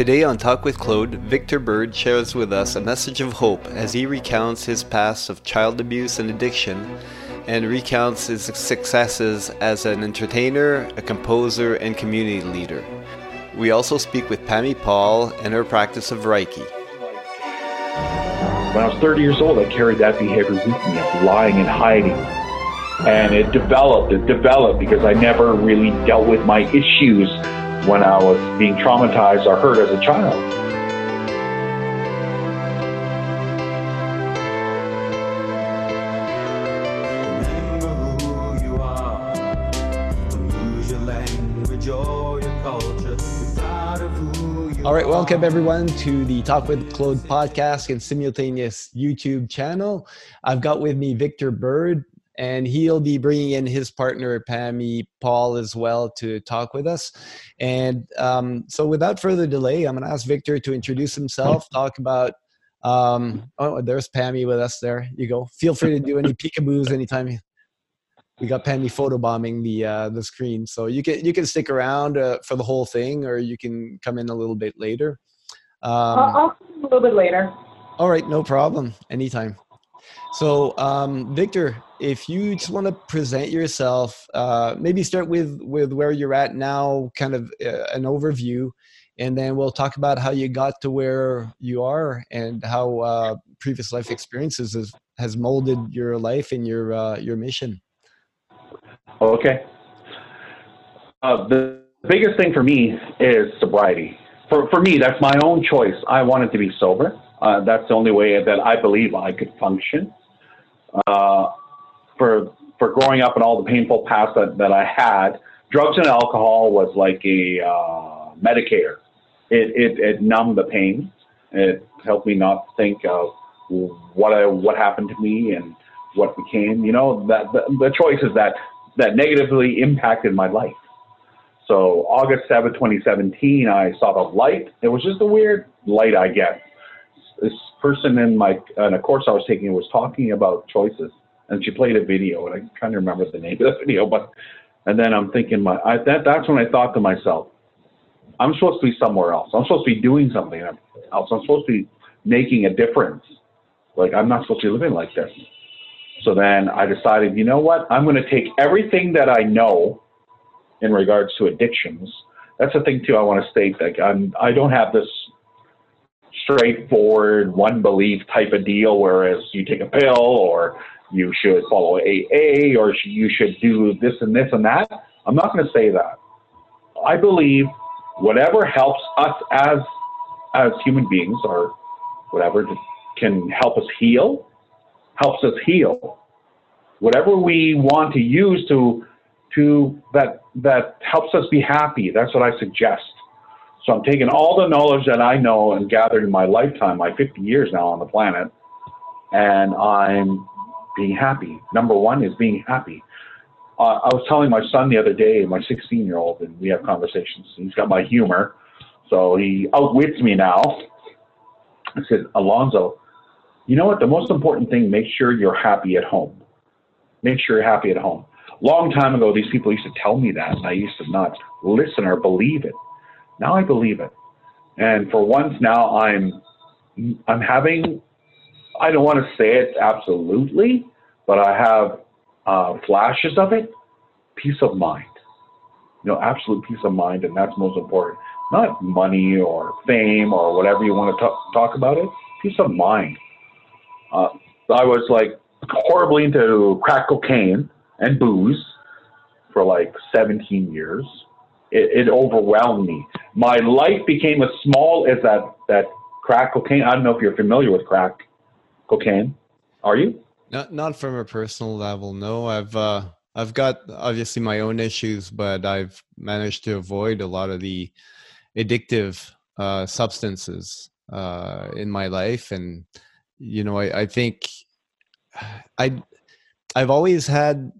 Today on Talk with Claude, Victor Bird shares with us a message of hope as he recounts his past of child abuse and addiction and recounts his successes as an entertainer, a composer, and community leader. We also speak with Pammy Paul and her practice of Reiki. When I was 30 years old, I carried that behavior with me of lying and hiding. And it developed, it developed because I never really dealt with my issues when I was being traumatized or hurt as a child. All right, welcome everyone to the Talk with Claude podcast and simultaneous YouTube channel. I've got with me Victor Bird, and he'll be bringing in his partner Pammy Paul as well to talk with us. And um, so, without further delay, I'm going to ask Victor to introduce himself, talk about. Um, oh, there's Pammy with us. There you go. Feel free to do any peekaboos anytime we got Pammy photobombing the uh, the screen. So you can you can stick around uh, for the whole thing, or you can come in a little bit later. Um, I'll come a little bit later. All right, no problem. Anytime. So, um, Victor, if you just want to present yourself, uh, maybe start with with where you're at now, kind of uh, an overview, and then we'll talk about how you got to where you are and how uh, previous life experiences has, has molded your life and your uh, your mission. Okay. Uh, the biggest thing for me is sobriety. For, for me, that's my own choice. I wanted to be sober. Uh, that's the only way that I believe I could function. Uh, for for growing up and all the painful past that, that I had, drugs and alcohol was like a uh, medicator. It, it, it numbed the pain. It helped me not think of what I, what happened to me and what became. You know that the, the choices that that negatively impacted my life. So August 7, 2017, I saw the light. It was just a weird light I get. This person in my in a course I was taking was talking about choices, and she played a video, and I kind of remember the name of the video, but and then I'm thinking my I, that that's when I thought to myself, I'm supposed to be somewhere else. I'm supposed to be doing something else. I'm supposed to be making a difference. Like I'm not supposed to be living like this. So then I decided, you know what? I'm going to take everything that I know in regards to addictions. That's the thing too. I want to state that I'm, I don't have this straightforward one belief type of deal. Whereas you take a pill, or you should follow AA, or you should do this and this and that. I'm not going to say that. I believe whatever helps us as as human beings, or whatever can help us heal helps us heal. Whatever we want to use to to that that helps us be happy, that's what I suggest. So I'm taking all the knowledge that I know and gathered in my lifetime, my 50 years now on the planet, and I'm being happy. Number one is being happy. Uh, I was telling my son the other day, my 16 year old, and we have conversations. He's got my humor, so he outwits me now. I said, Alonzo, you know what? The most important thing, make sure you're happy at home. Make sure you're happy at home. Long time ago, these people used to tell me that, and I used to not listen or believe it. Now I believe it. And for once now, I'm I'm having. I don't want to say it absolutely, but I have uh, flashes of it. Peace of mind. You know, absolute peace of mind, and that's most important. Not money or fame or whatever you want to talk, talk about it. Peace of mind. Uh, I was like horribly into crack cocaine and booze for like 17 years. It, it overwhelmed me. My life became as small as that, that crack cocaine. I don't know if you're familiar with crack cocaine. Are you? Not, not from a personal level. No, I've, uh, I've got obviously my own issues, but I've managed to avoid a lot of the addictive uh, substances uh, in my life, and you know, I, I think I I've always had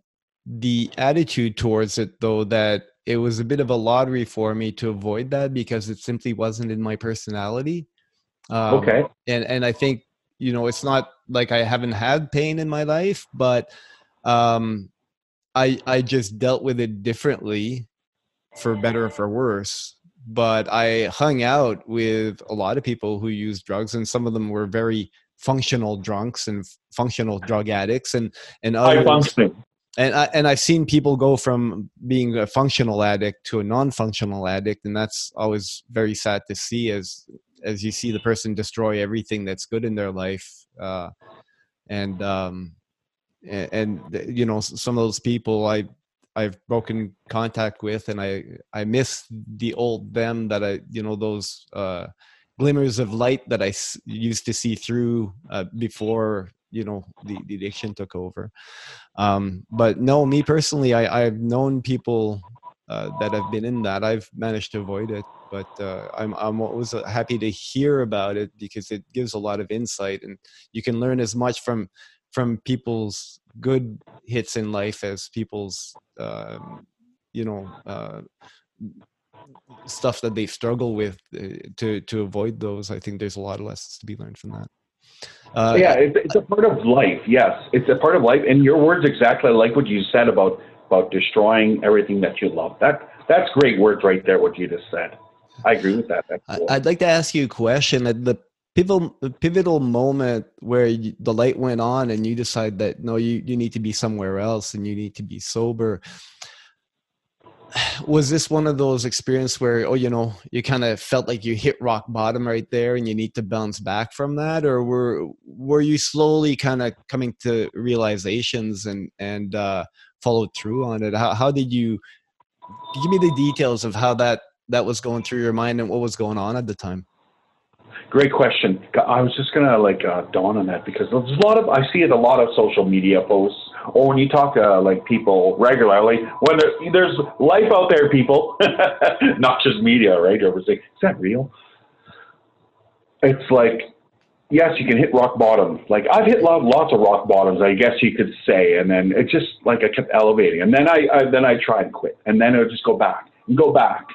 the attitude towards it though that it was a bit of a lottery for me to avoid that because it simply wasn't in my personality. Um, okay. And and I think you know it's not like I haven't had pain in my life, but um, I I just dealt with it differently, for better or for worse, but I hung out with a lot of people who use drugs, and some of them were very functional drunks and functional drug addicts, and and others. And I, and I've seen people go from being a functional addict to a non-functional addict, and that's always very sad to see as as you see the person destroy everything that's good in their life. Uh, and um, and, and you know some of those people I I've broken contact with, and I I miss the old them that I you know those uh, glimmers of light that I used to see through uh, before you know the, the addiction took over. Um, but no, me personally, I I've known people uh, that have been in that. I've managed to avoid it, but uh, I'm I'm always happy to hear about it because it gives a lot of insight, and you can learn as much from from people's good hits in life as people's um, you know uh, stuff that they struggle with uh, to to avoid those i think there's a lot of lessons to be learned from that uh, yeah it's, it's a part of life yes it's a part of life and your words exactly like what you said about about destroying everything that you love. That that's great words right there what you just said. I agree with that. Cool. i'd like to ask you a question. The pivotal pivotal moment where you, the light went on and you decide that no you you need to be somewhere else and you need to be sober. Was this one of those experiences where oh you know you kind of felt like you hit rock bottom right there and you need to bounce back from that? Or were were you slowly kind of coming to realizations and and uh followed through on it how, how did you give me the details of how that that was going through your mind and what was going on at the time Great question. I was just gonna like uh, dawn on that because there's a lot of I see it a lot of social media posts or when you talk to uh, like people regularly when there, there's life out there, people, not just media, right? Everyone's is that real? It's like yes, you can hit rock bottom. Like I've hit lots of rock bottoms, I guess you could say, and then it just like I kept elevating, and then I, I then I tried quit, and then it would just go back and go back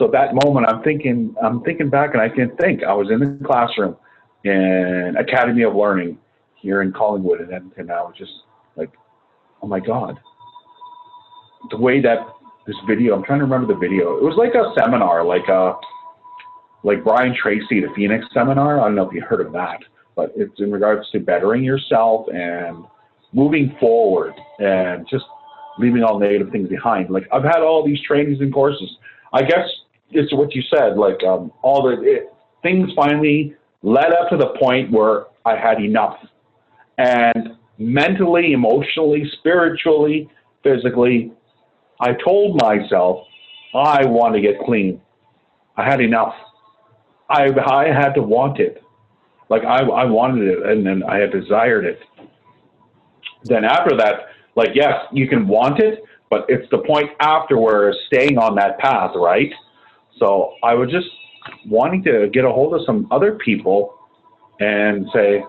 so that moment, I'm thinking, I'm thinking back, and I can think I was in the classroom in Academy of Learning here in Collingwood, and, and I was just like, oh my god, the way that this video, I'm trying to remember the video. It was like a seminar, like a like Brian Tracy, the Phoenix seminar. I don't know if you heard of that, but it's in regards to bettering yourself and moving forward and just leaving all negative things behind. Like I've had all these trainings and courses. I guess it's what you said. Like um, all the it, things finally led up to the point where I had enough, and mentally, emotionally, spiritually, physically, I told myself I want to get clean. I had enough. I I had to want it. Like I I wanted it, and then I had desired it. Then after that, like yes, you can want it, but it's the point after where staying on that path, right? So I was just wanting to get a hold of some other people and say,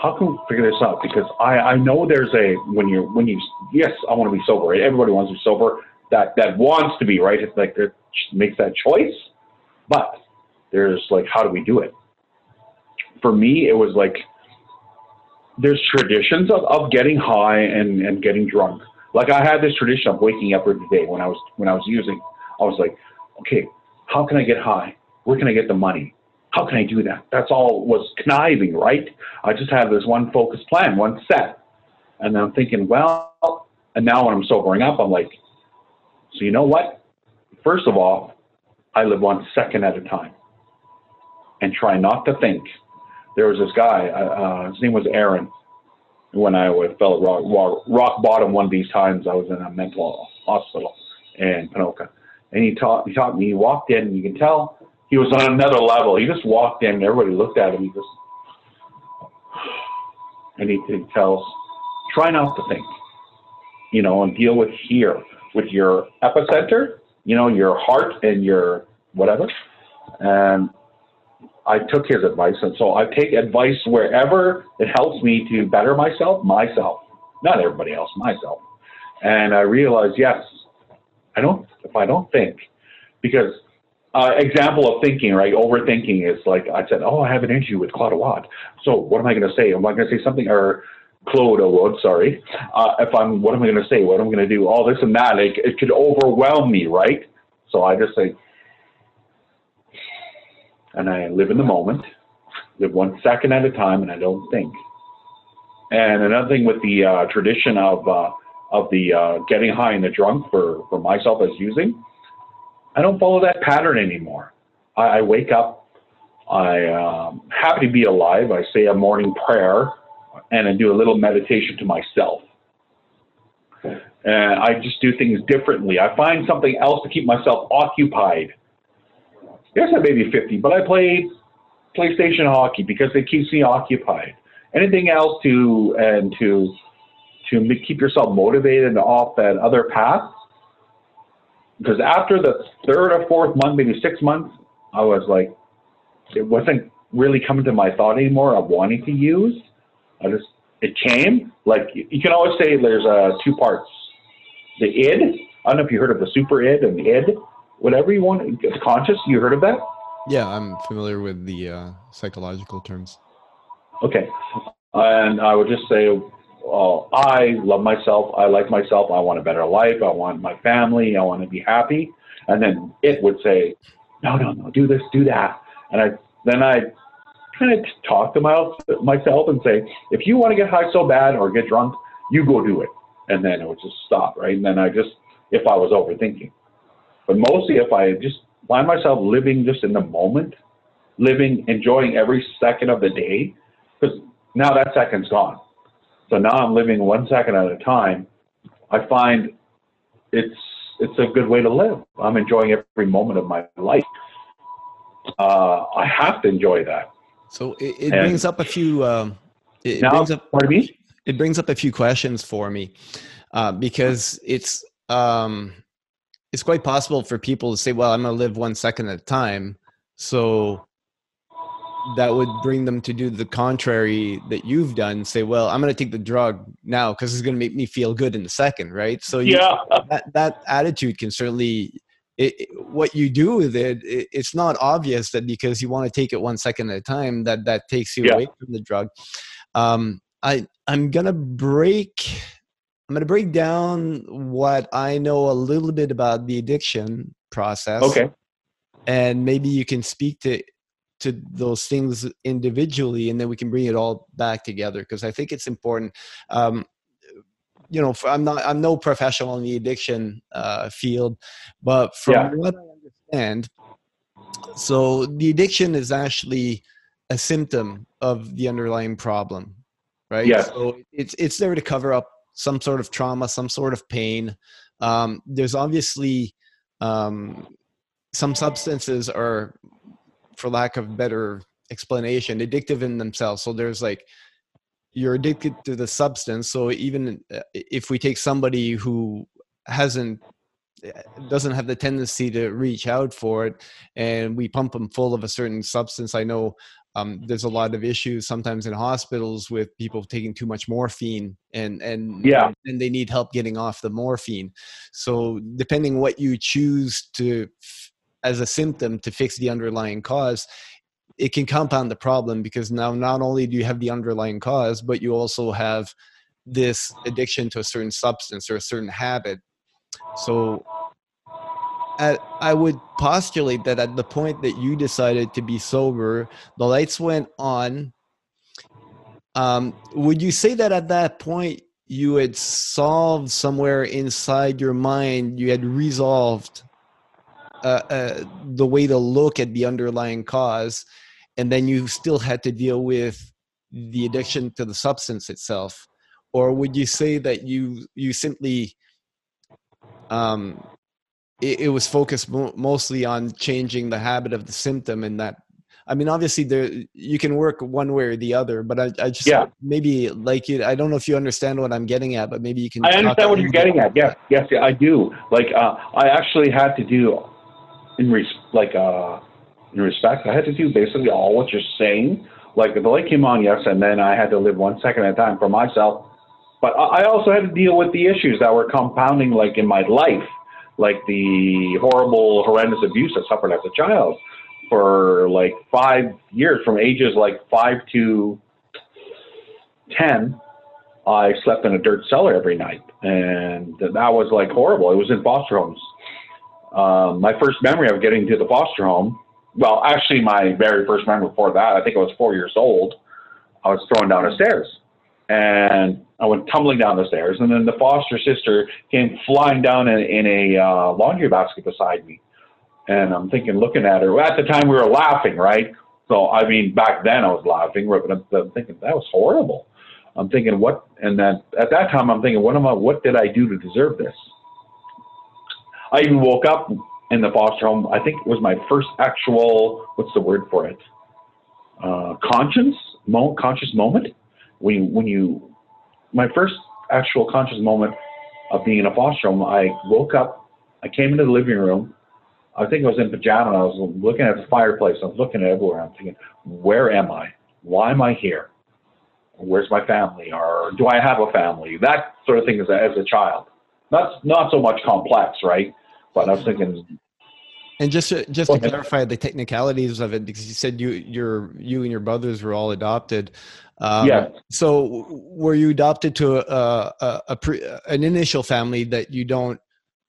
how can we figure this out? Because I, I know there's a when you're when you yes I want to be sober everybody wants to be sober that that wants to be right it's like it makes that choice but there's like how do we do it for me it was like there's traditions of, of getting high and, and getting drunk like I had this tradition of waking up every day when I was when I was using I was like okay how can I get high? Where can I get the money? How can I do that? That's all was conniving, right? I just had this one focused plan, one set. And I'm thinking, well, and now when I'm sobering up, I'm like, so you know what? First of all, I live one second at a time and try not to think. There was this guy, uh, uh his name was Aaron. When I fell at rock, rock, rock bottom one of these times, I was in a mental hospital in Ponoka and he taught he taught me. He walked in, and you can tell he was on another level. He just walked in, and everybody looked at him. He just and he, he tells, try not to think, you know, and deal with here with your epicenter, you know, your heart and your whatever. And I took his advice, and so I take advice wherever it helps me to better myself, myself, not everybody else, myself. And I realized, yes, I don't if I don't think, because uh, example of thinking, right? Overthinking is like I said, oh, I have an interview with Claude Awad. So what am I going to say? Am I going to say something or Claude Awad? Sorry. Uh, if I'm, what am I going to say? What am I going to do? All this and that. It, it could overwhelm me, right? So I just say, and I live in the moment, live one second at a time, and I don't think. And another thing with the uh, tradition of uh, of the uh, getting high and the drunk for for myself as using, I don't follow that pattern anymore. I, I wake up, I um, happy to be alive. I say a morning prayer, and I do a little meditation to myself. And I just do things differently. I find something else to keep myself occupied. Yes, I may be 50, but I play PlayStation hockey because it keeps me occupied. Anything else to and to to keep yourself motivated and off that other path? Because after the third or fourth month, maybe six months, I was like, it wasn't really coming to my thought anymore of wanting to use. I just it came like you can always say there's uh, two parts the id. I don't know if you heard of the super id and id, whatever you want. It's conscious. You heard of that? Yeah, I'm familiar with the uh, psychological terms. Okay, and I would just say, well, I love myself. I like myself. I want a better life. I want my family. I want to be happy. And then it would say, no, no, no, do this, do that. And I then I kind of talk to my, myself and say, if you want to get high so bad or get drunk, you go do it and then it would just stop, right? And then I just, if I was overthinking. But mostly if I just find myself living just in the moment, living, enjoying every second of the day, because now that second's gone. So now I'm living one second at a time. I find it's it's a good way to live. I'm enjoying every moment of my life. Uh, I have to enjoy that. So it, it brings up a few. Um, it now, brings up, pardon me it brings up a few questions for me uh, because it's um, it's quite possible for people to say, "Well, I'm going to live one second at a time," so that would bring them to do the contrary that you've done. Say, "Well, I'm going to take the drug now because it's going to make me feel good in a second, right?" So you, yeah, that that attitude can certainly. It, what you do with it, it, it's not obvious that because you want to take it one second at a time that that takes you yeah. away from the drug. Um, I I'm gonna break I'm gonna break down what I know a little bit about the addiction process. Okay. And maybe you can speak to to those things individually, and then we can bring it all back together because I think it's important. Um, you know, I'm not I'm no professional in the addiction uh, field, but from yeah. what I understand, so the addiction is actually a symptom of the underlying problem right? Yeah. So it's it's there to cover up some sort of trauma, some sort of pain. Um, there's obviously um, some substances are, for lack of better explanation, addictive in themselves. So there's like you're addicted to the substance. So even uh, if we take somebody who hasn't doesn't have the tendency to reach out for it and we pump them full of a certain substance i know um, there's a lot of issues sometimes in hospitals with people taking too much morphine and and yeah. and they need help getting off the morphine. So depending what you choose to as a symptom to fix the underlying cause it can compound the problem because now not only do you have the underlying cause but you also have this addiction to a certain substance or a certain habit. So at, I would postulate that at the point that you decided to be sober, the lights went on. Um, would you say that at that point you had solved somewhere inside your mind, you had resolved uh, uh, the way to look at the underlying cause, and then you still had to deal with the addiction to the substance itself? Or would you say that you you simply um, it, it was focused mo- mostly on changing the habit of the symptom and that I mean, obviously, there you can work one way or the other, but I, I just yeah. maybe like you. I don't know if you understand what I'm getting at, but maybe you can. I understand what you're getting at. Yes, yes, I do. Like, uh, I actually had to do in res- like uh, in respect. I had to do basically all what you're saying. Like the light came on, yes, and then I had to live one second at a time for myself. But I also had to deal with the issues that were compounding, like in my life like the horrible, horrendous abuse I suffered as a child for like five years, from ages like five to 10. I slept in a dirt cellar every night, and that was like horrible. It was in foster homes. Um, my first memory of getting to the foster home well, actually, my very first memory before that, I think I was four years old. I was thrown down the stairs, and I went tumbling down the stairs, and then the foster sister came flying down in, in a uh, laundry basket beside me. And I'm thinking, looking at her. At the time, we were laughing, right? So I mean, back then I was laughing, but I'm, I'm thinking that was horrible. I'm thinking what, and then at that time I'm thinking, what am I? What did I do to deserve this? I even woke up in the foster home. I think it was my first actual, what's the word for it? Uh, conscience, mo- conscious moment. When you, when you, my first actual conscious moment of being in a foster home, I woke up, I came into the living room. I think I was in pajamas. I was looking at the fireplace. I was looking everywhere. I'm thinking, where am I? Why am I here? Where's my family? Or do I have a family? That sort of thing as a, as a child. Not not so much complex, right? But I was thinking. And just to, just to clarify the technicalities of it, because you said you your you and your brothers were all adopted. Um, yeah. So were you adopted to a, a, a pre, an initial family that you don't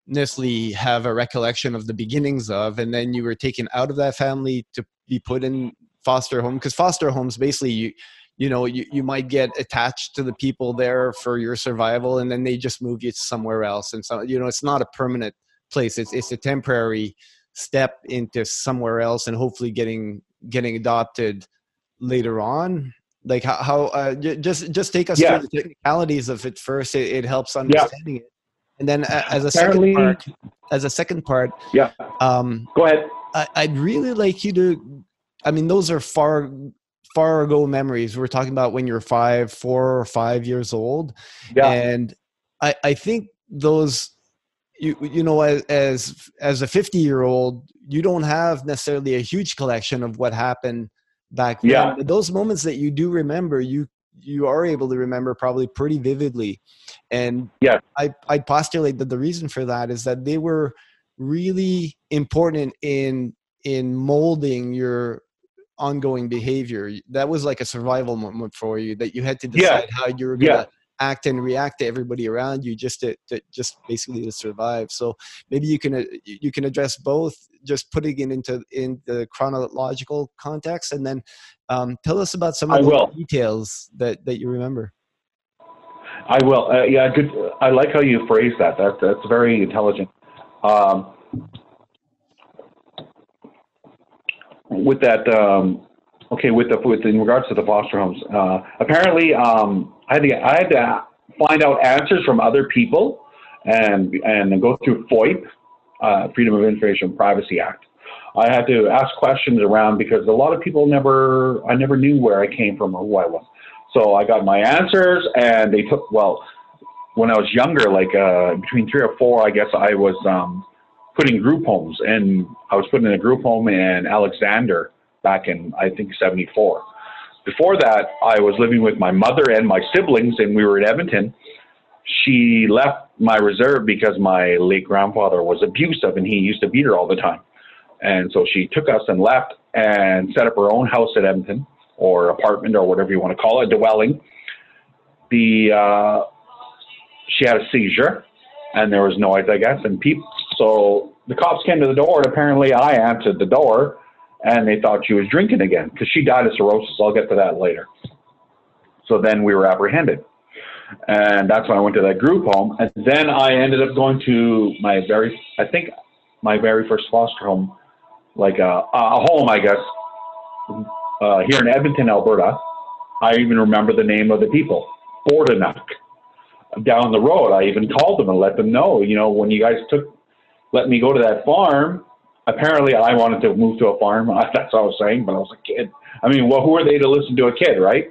necessarily have a recollection of the beginnings of, and then you were taken out of that family to be put in foster home? Because foster homes basically you you know you, you might get attached to the people there for your survival and then they just move you somewhere else and so you know it's not a permanent place it's it's a temporary step into somewhere else and hopefully getting getting adopted later on like how, how uh, just just take us yeah. through the technicalities of it first it, it helps understanding yeah. it and then as a Apparently, second part as a second part yeah um go ahead I, i'd really like you to i mean those are far far ago memories. We're talking about when you're five, four or five years old. Yeah. And I, I think those you you know as as, as a 50 year old you don't have necessarily a huge collection of what happened back then yeah. but those moments that you do remember you you are able to remember probably pretty vividly and yeah i i postulate that the reason for that is that they were really important in in molding your ongoing behavior that was like a survival moment for you that you had to decide yeah. how you were going to yeah. act and react to everybody around you just to, to, just basically to survive so maybe you can uh, you can address both just putting it into in the chronological context and then um, tell us about some of the details that that you remember. I will. Uh, yeah good. I like how you phrase that. That that's very intelligent. Um, with that, um, okay, with the with in regards to the foster homes, uh, apparently um, I had to I had to find out answers from other people and and go through FOIP, uh, Freedom of Information Privacy Act. I had to ask questions around because a lot of people never I never knew where I came from or who I was. So I got my answers, and they took well. When I was younger, like uh, between three or four, I guess I was um, putting group homes, and I was putting in a group home in Alexander back in I think '74. Before that, I was living with my mother and my siblings, and we were in Edmonton. She left my reserve because my late grandfather was abusive, and he used to beat her all the time. And so she took us and left and set up her own house at Edmonton or apartment or whatever you want to call it, a dwelling. The uh, she had a seizure, and there was noise, I guess, and people so the cops came to the door, and apparently I answered the door, and they thought she was drinking again because she died of cirrhosis. I'll get to that later. So then we were apprehended. And that's when I went to that group home. And then I ended up going to my very, I think, my very first foster home, like a, a home, I guess, uh, here in Edmonton, Alberta. I even remember the name of the people, Bordenuck. Down the road, I even called them and let them know, you know, when you guys took let me go to that farm. Apparently, I wanted to move to a farm. That's what I was saying, but I was a kid. I mean, well, who are they to listen to a kid, right?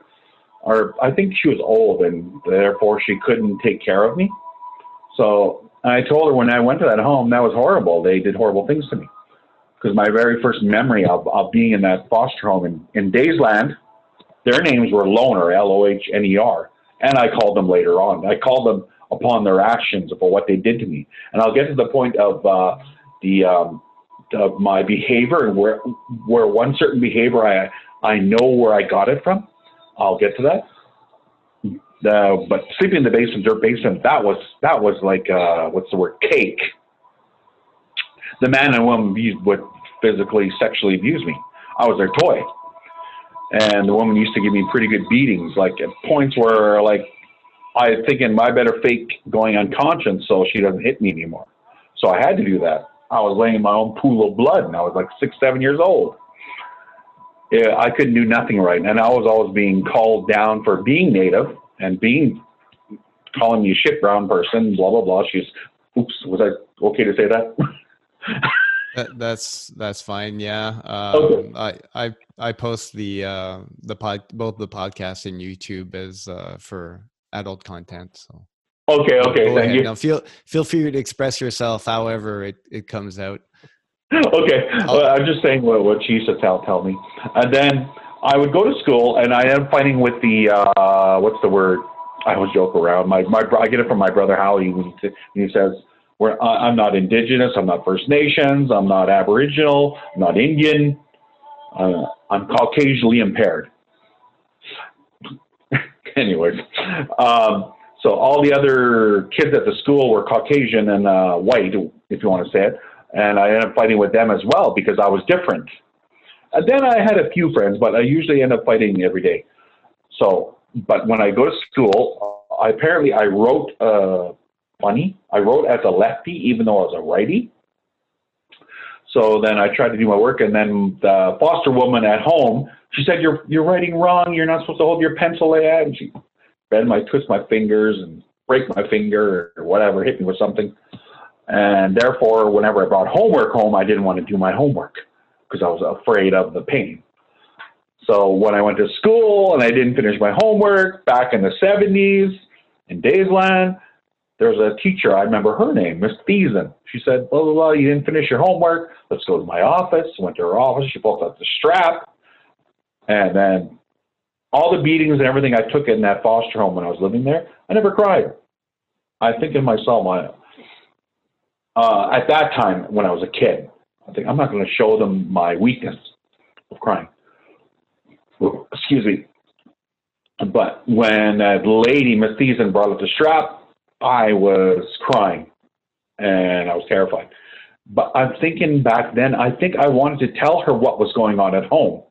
Or I think she was old, and therefore she couldn't take care of me. So I told her when I went to that home, that was horrible. They did horrible things to me. Because my very first memory of, of being in that foster home in, in Daysland, their names were Lohner, L O H N E R. And I called them later on. I called them upon their actions for what they did to me. And I'll get to the point of uh, the um, of my behavior and where where one certain behavior I I know where I got it from. I'll get to that. Uh, but sleeping in the basement, dirt basement, that was that was like uh, what's the word? Cake. The man and woman would physically, sexually abuse me. I was their toy. And the woman used to give me pretty good beatings, like at points where like I thinking my better fake going unconscious so she doesn't hit me anymore. So I had to do that. I was laying in my own pool of blood and I was like six, seven years old. Yeah, I couldn't do nothing right. And I was always being called down for being native and being calling me a shit brown person, blah blah blah. She's oops, was I okay to say that? that that's that's fine. Yeah. Um, okay. I I I post the uh, the pod both the podcast and YouTube as uh, for adult content. So okay, okay, Go thank ahead. you. Now feel feel free to express yourself however it, it comes out. okay, well, I'm just saying what what she used to tell tell me, and then I would go to school and I am fighting with the uh, what's the word? I always joke around. My my I get it from my brother Howie when he, when he says we're, I'm not Indigenous, I'm not First Nations, I'm not Aboriginal, I'm not Indian, uh, I'm Caucasianly impaired. Anyways, um, so all the other kids at the school were Caucasian and uh, white, if you want to say it, and I ended up fighting with them as well because I was different. And then I had a few friends, but I usually end up fighting every day. So, but when I go to school, I, apparently I wrote uh, funny. I wrote as a lefty, even though I was a righty. So then I tried to do my work, and then the foster woman at home, she said, "You're you're writing wrong. You're not supposed to hold your pencil like that." And she bend my twist my fingers and break my finger or whatever, hit me with something. And therefore, whenever I brought homework home, I didn't want to do my homework because I was afraid of the pain. So when I went to school and I didn't finish my homework back in the 70s in Daysland, there was a teacher, I remember her name, Miss Thiessen. She said, blah, blah, blah, you didn't finish your homework. Let's go to my office. Went to her office. She pulled out the strap. And then all the beatings and everything I took in that foster home when I was living there, I never cried. I think in myself, I, uh, at that time when I was a kid, I think I'm not going to show them my weakness of crying. Excuse me. But when that lady, Miss Thiessen, brought up the strap, I was crying and I was terrified. But I'm thinking back then, I think I wanted to tell her what was going on at home,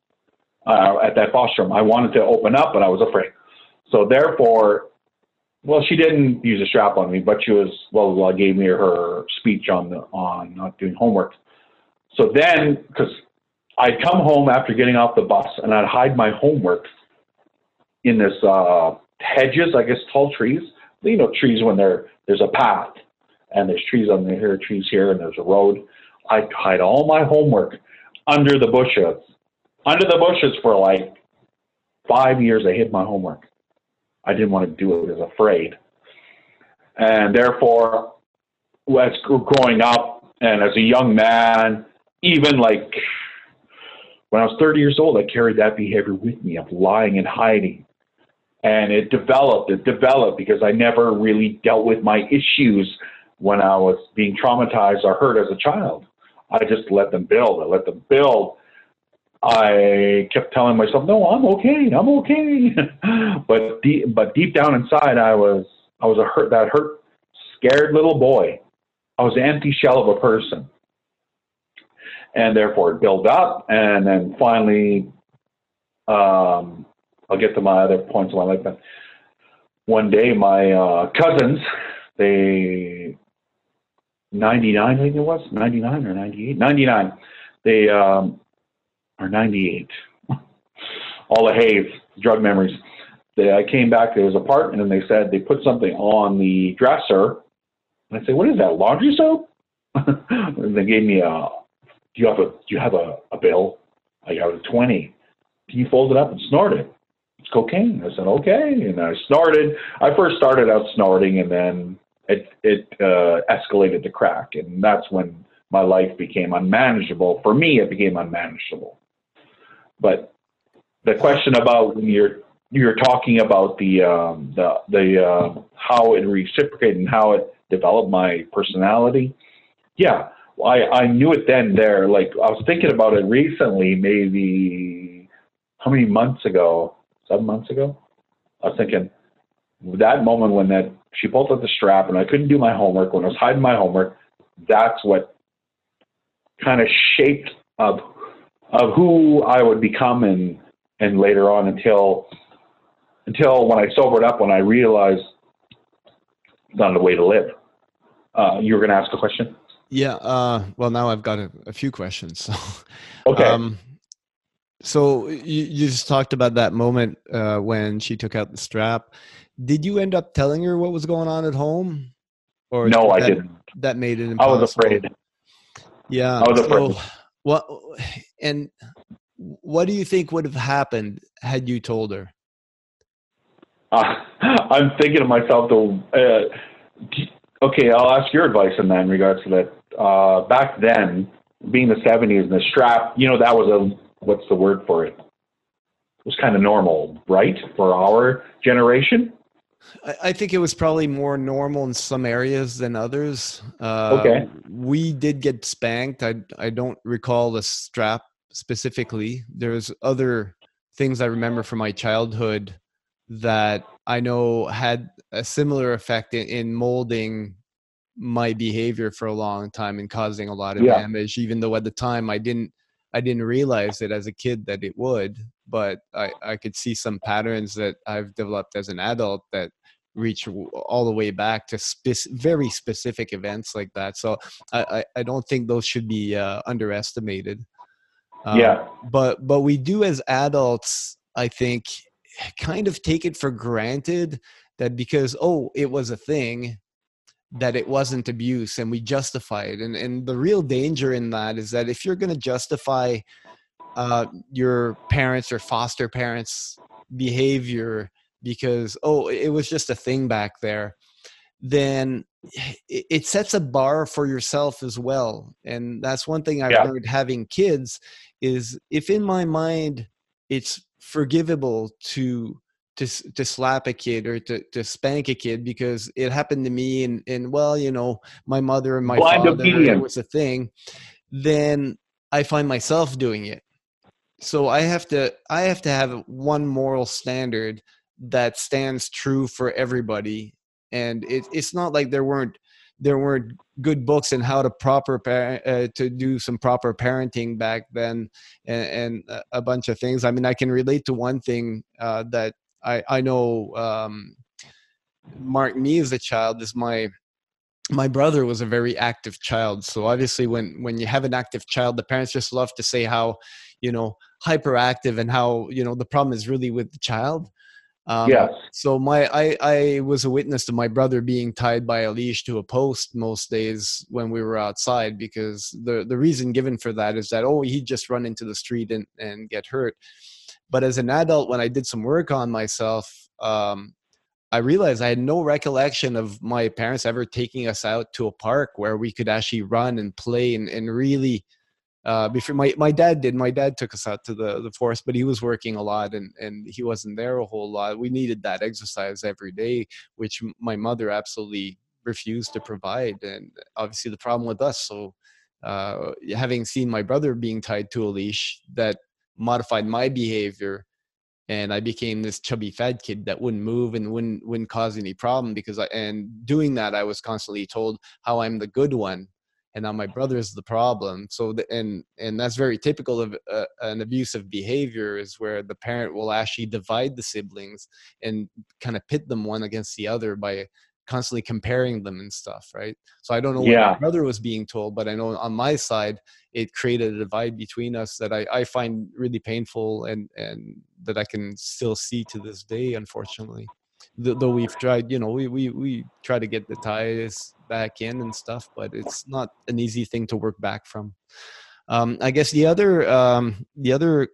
uh, at that foster home. I wanted to open up, but I was afraid. So therefore, well, she didn't use a strap on me, but she was well, well gave me her speech on the on not doing homework. So then, because I'd come home after getting off the bus and I'd hide my homework in this uh, hedges, I guess, tall trees you know, trees when there there's a path and there's trees on the here, trees here, and there's a road. I hide all my homework under the bushes, under the bushes for like five years. I hid my homework. I didn't want to do it. I was afraid, and therefore, as growing up and as a young man, even like when I was 30 years old, I carried that behavior with me of lying and hiding. And it developed it developed because i never really dealt with my issues when i was being traumatized or hurt as a child. I just let them build i let them build i kept telling myself no i'm okay i'm okay but deep but deep down inside i was i was a hurt that hurt scared little boy i was an empty shell of a person and therefore it built up and then finally um, I'll get to my other points of my life. But one day, my uh, cousins, they 99, I think it was 99 or 98, 99. They um, or 98. All the haze, drug memories. I came back to his apartment and they said they put something on the dresser. And I said, "What is that? Laundry soap?" and they gave me a. Do you have a Do you have a, a bill? I got a twenty. Can you fold it up and snort it? it's cocaine. I said, okay. And I snorted. I first started out snorting and then it, it uh, escalated to crack. And that's when my life became unmanageable. For me, it became unmanageable. But the question about when you're you're talking about the um, the the uh, how it reciprocated and how it developed my personality. Yeah, I I knew it then. There, like I was thinking about it recently, maybe how many months ago, seven months ago. I was thinking that moment when that she pulled out the strap and I couldn't do my homework when I was hiding my homework. That's what kind of shaped of of who I would become and and later on until until when I sobered up when I realized not a way to live. Uh, you were going to ask a question. Yeah. Uh, well, now I've got a, a few questions. So, okay. Um, so you, you just talked about that moment uh, when she took out the strap. Did you end up telling her what was going on at home? Or no, that, I didn't. That made it impossible. I was afraid. Yeah. I was afraid. So, what and what do you think would have happened had you told her? Uh, I'm thinking to myself, though. Uh, okay, I'll ask your advice in that in regards to that. Uh, back then, being the 70s and the strap, you know, that was a what's the word for it? It was kind of normal, right, for our generation. I think it was probably more normal in some areas than others. Uh, okay. We did get spanked. I I don't recall the strap specifically. There's other things I remember from my childhood that I know had a similar effect in, in molding my behavior for a long time and causing a lot of yeah. damage. Even though at the time I didn't I didn't realize it as a kid that it would, but I, I could see some patterns that I've developed as an adult that reach all the way back to spe- very specific events like that. So I, I, I don't think those should be uh, underestimated. Um, yeah. But but we do as adults, I think, kind of take it for granted that because oh it was a thing that it wasn't abuse and we justify it and and the real danger in that is that if you're going to justify uh, your parents or foster parents behavior because oh it was just a thing back there then it, sets a bar for yourself as well and that's one thing i've yeah. learned having kids is if in my mind it's forgivable to to to slap a kid or to, to spank a kid because it happened to me and and well you know my mother and my Blind father opinion. was a thing then i find myself doing it so i have to i have to have one moral standard that stands true for everybody and it, it's not like there weren't there weren't good books in how to proper uh, to do some proper parenting back then and, and, a bunch of things. I mean i can relate to one thing uh, that i i know um, marked me as a child is my my brother was a very active child. So obviously when when you have an active child the parents just love to say how you know hyperactive and how you know the problem is really with the child um, yes. So my I I was a witness to my brother being tied by a leash to a post most days when we were outside because the the reason given for that is that oh he'd just run into the street and and get hurt. But as an adult, when I did some work on myself, um, I realized I had no recollection of my parents ever taking us out to a park where we could actually run and play and, and really uh, before my, my dad did my dad took us out to the, the forest but he was working a lot and, and he wasn't there a whole lot. We needed that exercise every day which my mother absolutely refused to provide and obviously the problem with us. So uh, having seen my brother being tied to a leash that modified my behavior and I became this chubby fat kid that wouldn't move and wouldn't wouldn't cause any problem because I and doing that I was constantly told how I'm the good one and now my brother is the problem so the, and and that's very typical of uh, an abusive behavior is where the parent will actually divide the siblings and kind of pit them one against the other by constantly comparing them and stuff right so i don't know yeah. what my brother was being told but i know on my side it created a divide between us that i, I find really painful and and that i can still see to this day unfortunately though we've tried you know we we, we try to get the ties back in and stuff but it's not an easy thing to work back from. Um, i guess the other um, the other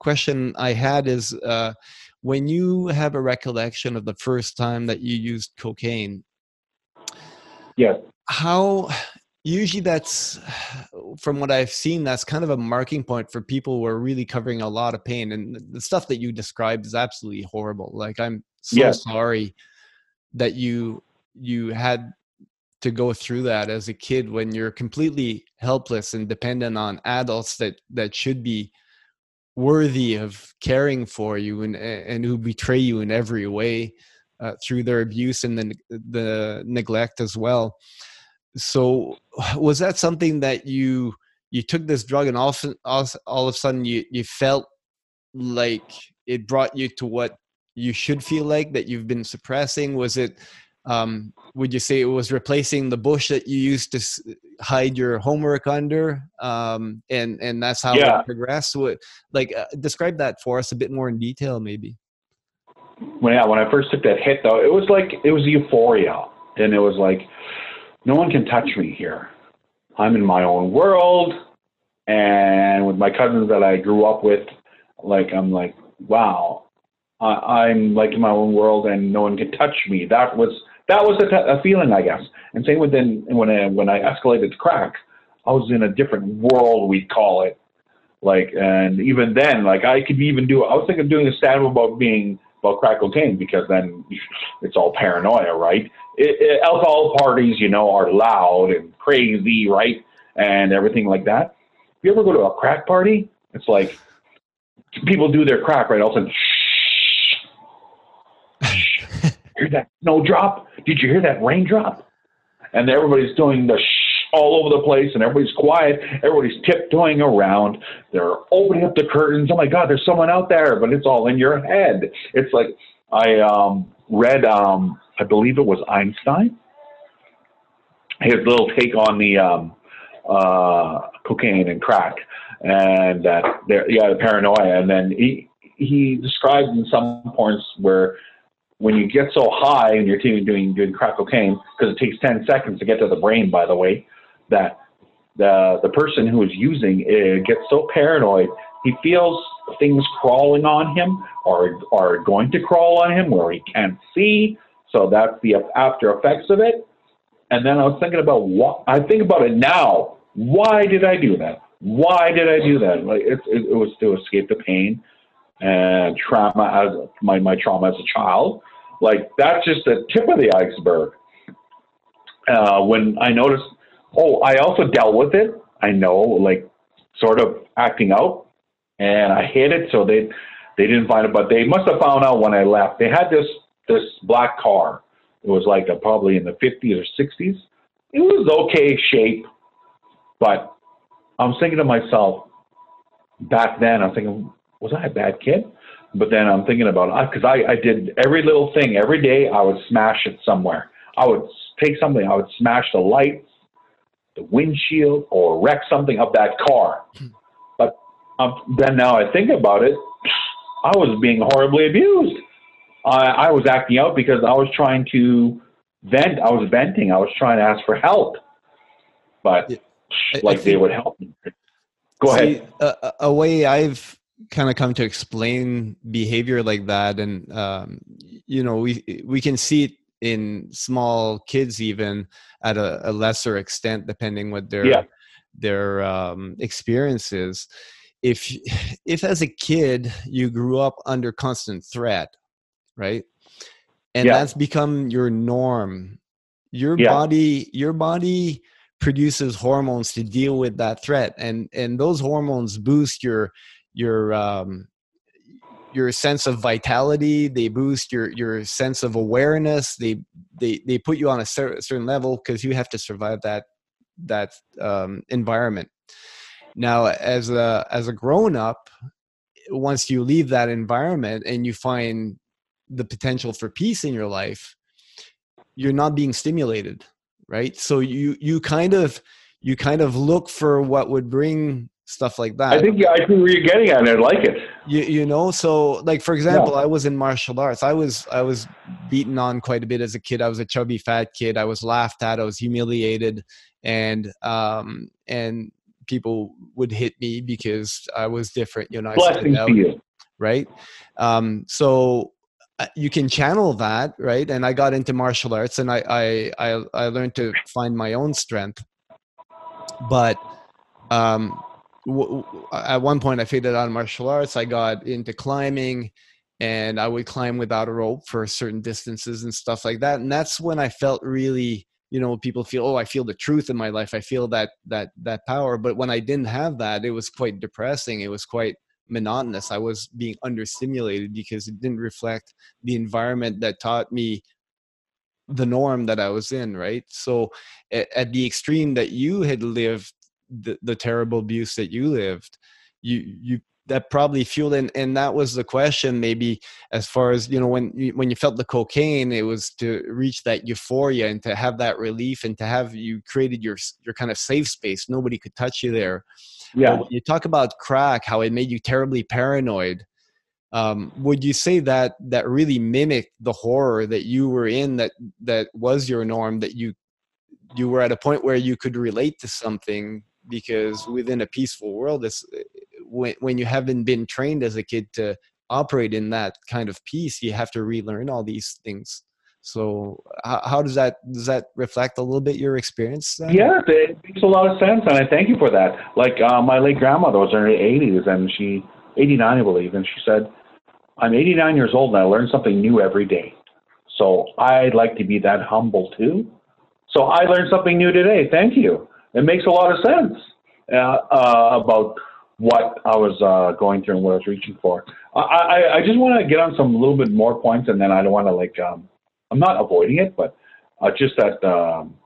question i had is uh, when you have a recollection of the first time that you used cocaine yeah how usually that's from what i've seen that's kind of a marking point for people who are really covering a lot of pain and the stuff that you described is absolutely horrible like i'm so yes. sorry that you you had to go through that as a kid when you're completely helpless and dependent on adults that that should be worthy of caring for you and and who betray you in every way uh, through their abuse and the the neglect as well so was that something that you you took this drug and all, all, all of a sudden you, you felt like it brought you to what you should feel like that you've been suppressing? Was it um, would you say it was replacing the bush that you used to hide your homework under? Um, and and that's how yeah. it progressed? What like uh, describe that for us a bit more in detail maybe. When yeah when i first took that hit though it was like it was euphoria. And it was like no one can touch me here i'm in my own world and with my cousins that i grew up with like i'm like wow I, am like in my own world and no one can touch me that was that was a, t- a feeling, I guess. And same with then when I, when I escalated to crack, I was in a different world, we call it. Like, and even then, like I could even do, I was thinking of doing a stand about being, about crack cocaine because then it's all paranoia, right? It, it, alcohol parties, you know, are loud and crazy, right? And everything like that. If you ever go to a crack party, it's like people do their crack, right? All of a sudden, hear that snowdrop? Did you hear that raindrop? And everybody's doing the shh all over the place, and everybody's quiet. Everybody's tiptoeing around. They're opening up the curtains. Oh my God, there's someone out there, but it's all in your head. It's like I um, read, um, I believe it was Einstein, his little take on the um, uh, cocaine and crack, and that there, yeah, the paranoia, and then he he described in some points where when you get so high and you're doing doing crack cocaine, because it takes 10 seconds to get to the brain, by the way, that the the person who is using it gets so paranoid, he feels things crawling on him or are going to crawl on him where he can't see. So that's the after effects of it. And then I was thinking about what I think about it now. Why did I do that? Why did I do that? Like it, it, it was to escape the pain and trauma as my, my trauma as a child. Like that's just the tip of the iceberg. Uh, when I noticed, oh, I also dealt with it. I know, like sort of acting out, and I hid it so they they didn't find it, but they must have found out when I left. They had this this black car. It was like a, probably in the 50s or 60s. It was okay shape, but I was thinking to myself back then. I'm thinking, was I a bad kid? But then I'm thinking about uh, because I, I did every little thing every day. I would smash it somewhere. I would take something. I would smash the lights, the windshield, or wreck something of that car. But um, then now I think about it, I was being horribly abused. I, I was acting out because I was trying to vent. I was venting. I was trying to ask for help, but yeah. like they would help me. Go See, ahead. A, a way I've kind of come to explain behavior like that and um, you know we we can see it in small kids even at a, a lesser extent depending what their yeah. their um, experiences if if as a kid you grew up under constant threat right and yeah. that's become your norm your yeah. body your body produces hormones to deal with that threat and and those hormones boost your your um, your sense of vitality they boost your your sense of awareness they they they put you on a cer- certain level because you have to survive that that um, environment now as a as a grown up once you leave that environment and you find the potential for peace in your life you're not being stimulated right so you you kind of you kind of look for what would bring stuff like that. I think yeah, I think where you're getting at, and I like it. You you know, so like for example, yeah. I was in martial arts. I was I was beaten on quite a bit as a kid. I was a chubby fat kid. I was laughed at. I was humiliated, and um and people would hit me because I was different. You know, blessing to you, right? Um, so uh, you can channel that right and i got into martial arts and I, I i i learned to find my own strength but um at one point I faded out martial arts. I got into climbing and I would climb without a rope for certain distances and stuff like that. And that's when I felt really, you know, people feel, oh, I feel the truth in my life. I feel that that that power. But when I didn't have that, it was quite depressing. It was quite monotonous. I was being understimulated because it didn't reflect the environment that taught me the norm that I was in, right? So at, at the extreme that you had lived the, the terrible abuse that you lived you you that probably fueled and and that was the question maybe as far as you know when you, when you felt the cocaine it was to reach that euphoria and to have that relief and to have you created your your kind of safe space. Nobody could touch you there. Yeah. you talk about crack how it made you terribly paranoid um, would you say that that really mimicked the horror that you were in that that was your norm that you you were at a point where you could relate to something because within a peaceful world it's when, when you haven't been trained as a kid to operate in that kind of peace you have to relearn all these things so how, how does that does that reflect a little bit your experience then? yeah it makes a lot of sense and i thank you for that like uh, my late grandmother was in her 80s and she 89 i believe and she said I'm 89 years old and I learn something new every day. So I'd like to be that humble too. So I learned something new today. Thank you. It makes a lot of sense uh, uh, about what I was uh, going through and what I was reaching for. I, I, I just want to get on some little bit more points, and then I don't want to like um, I'm not avoiding it, but uh, just that um,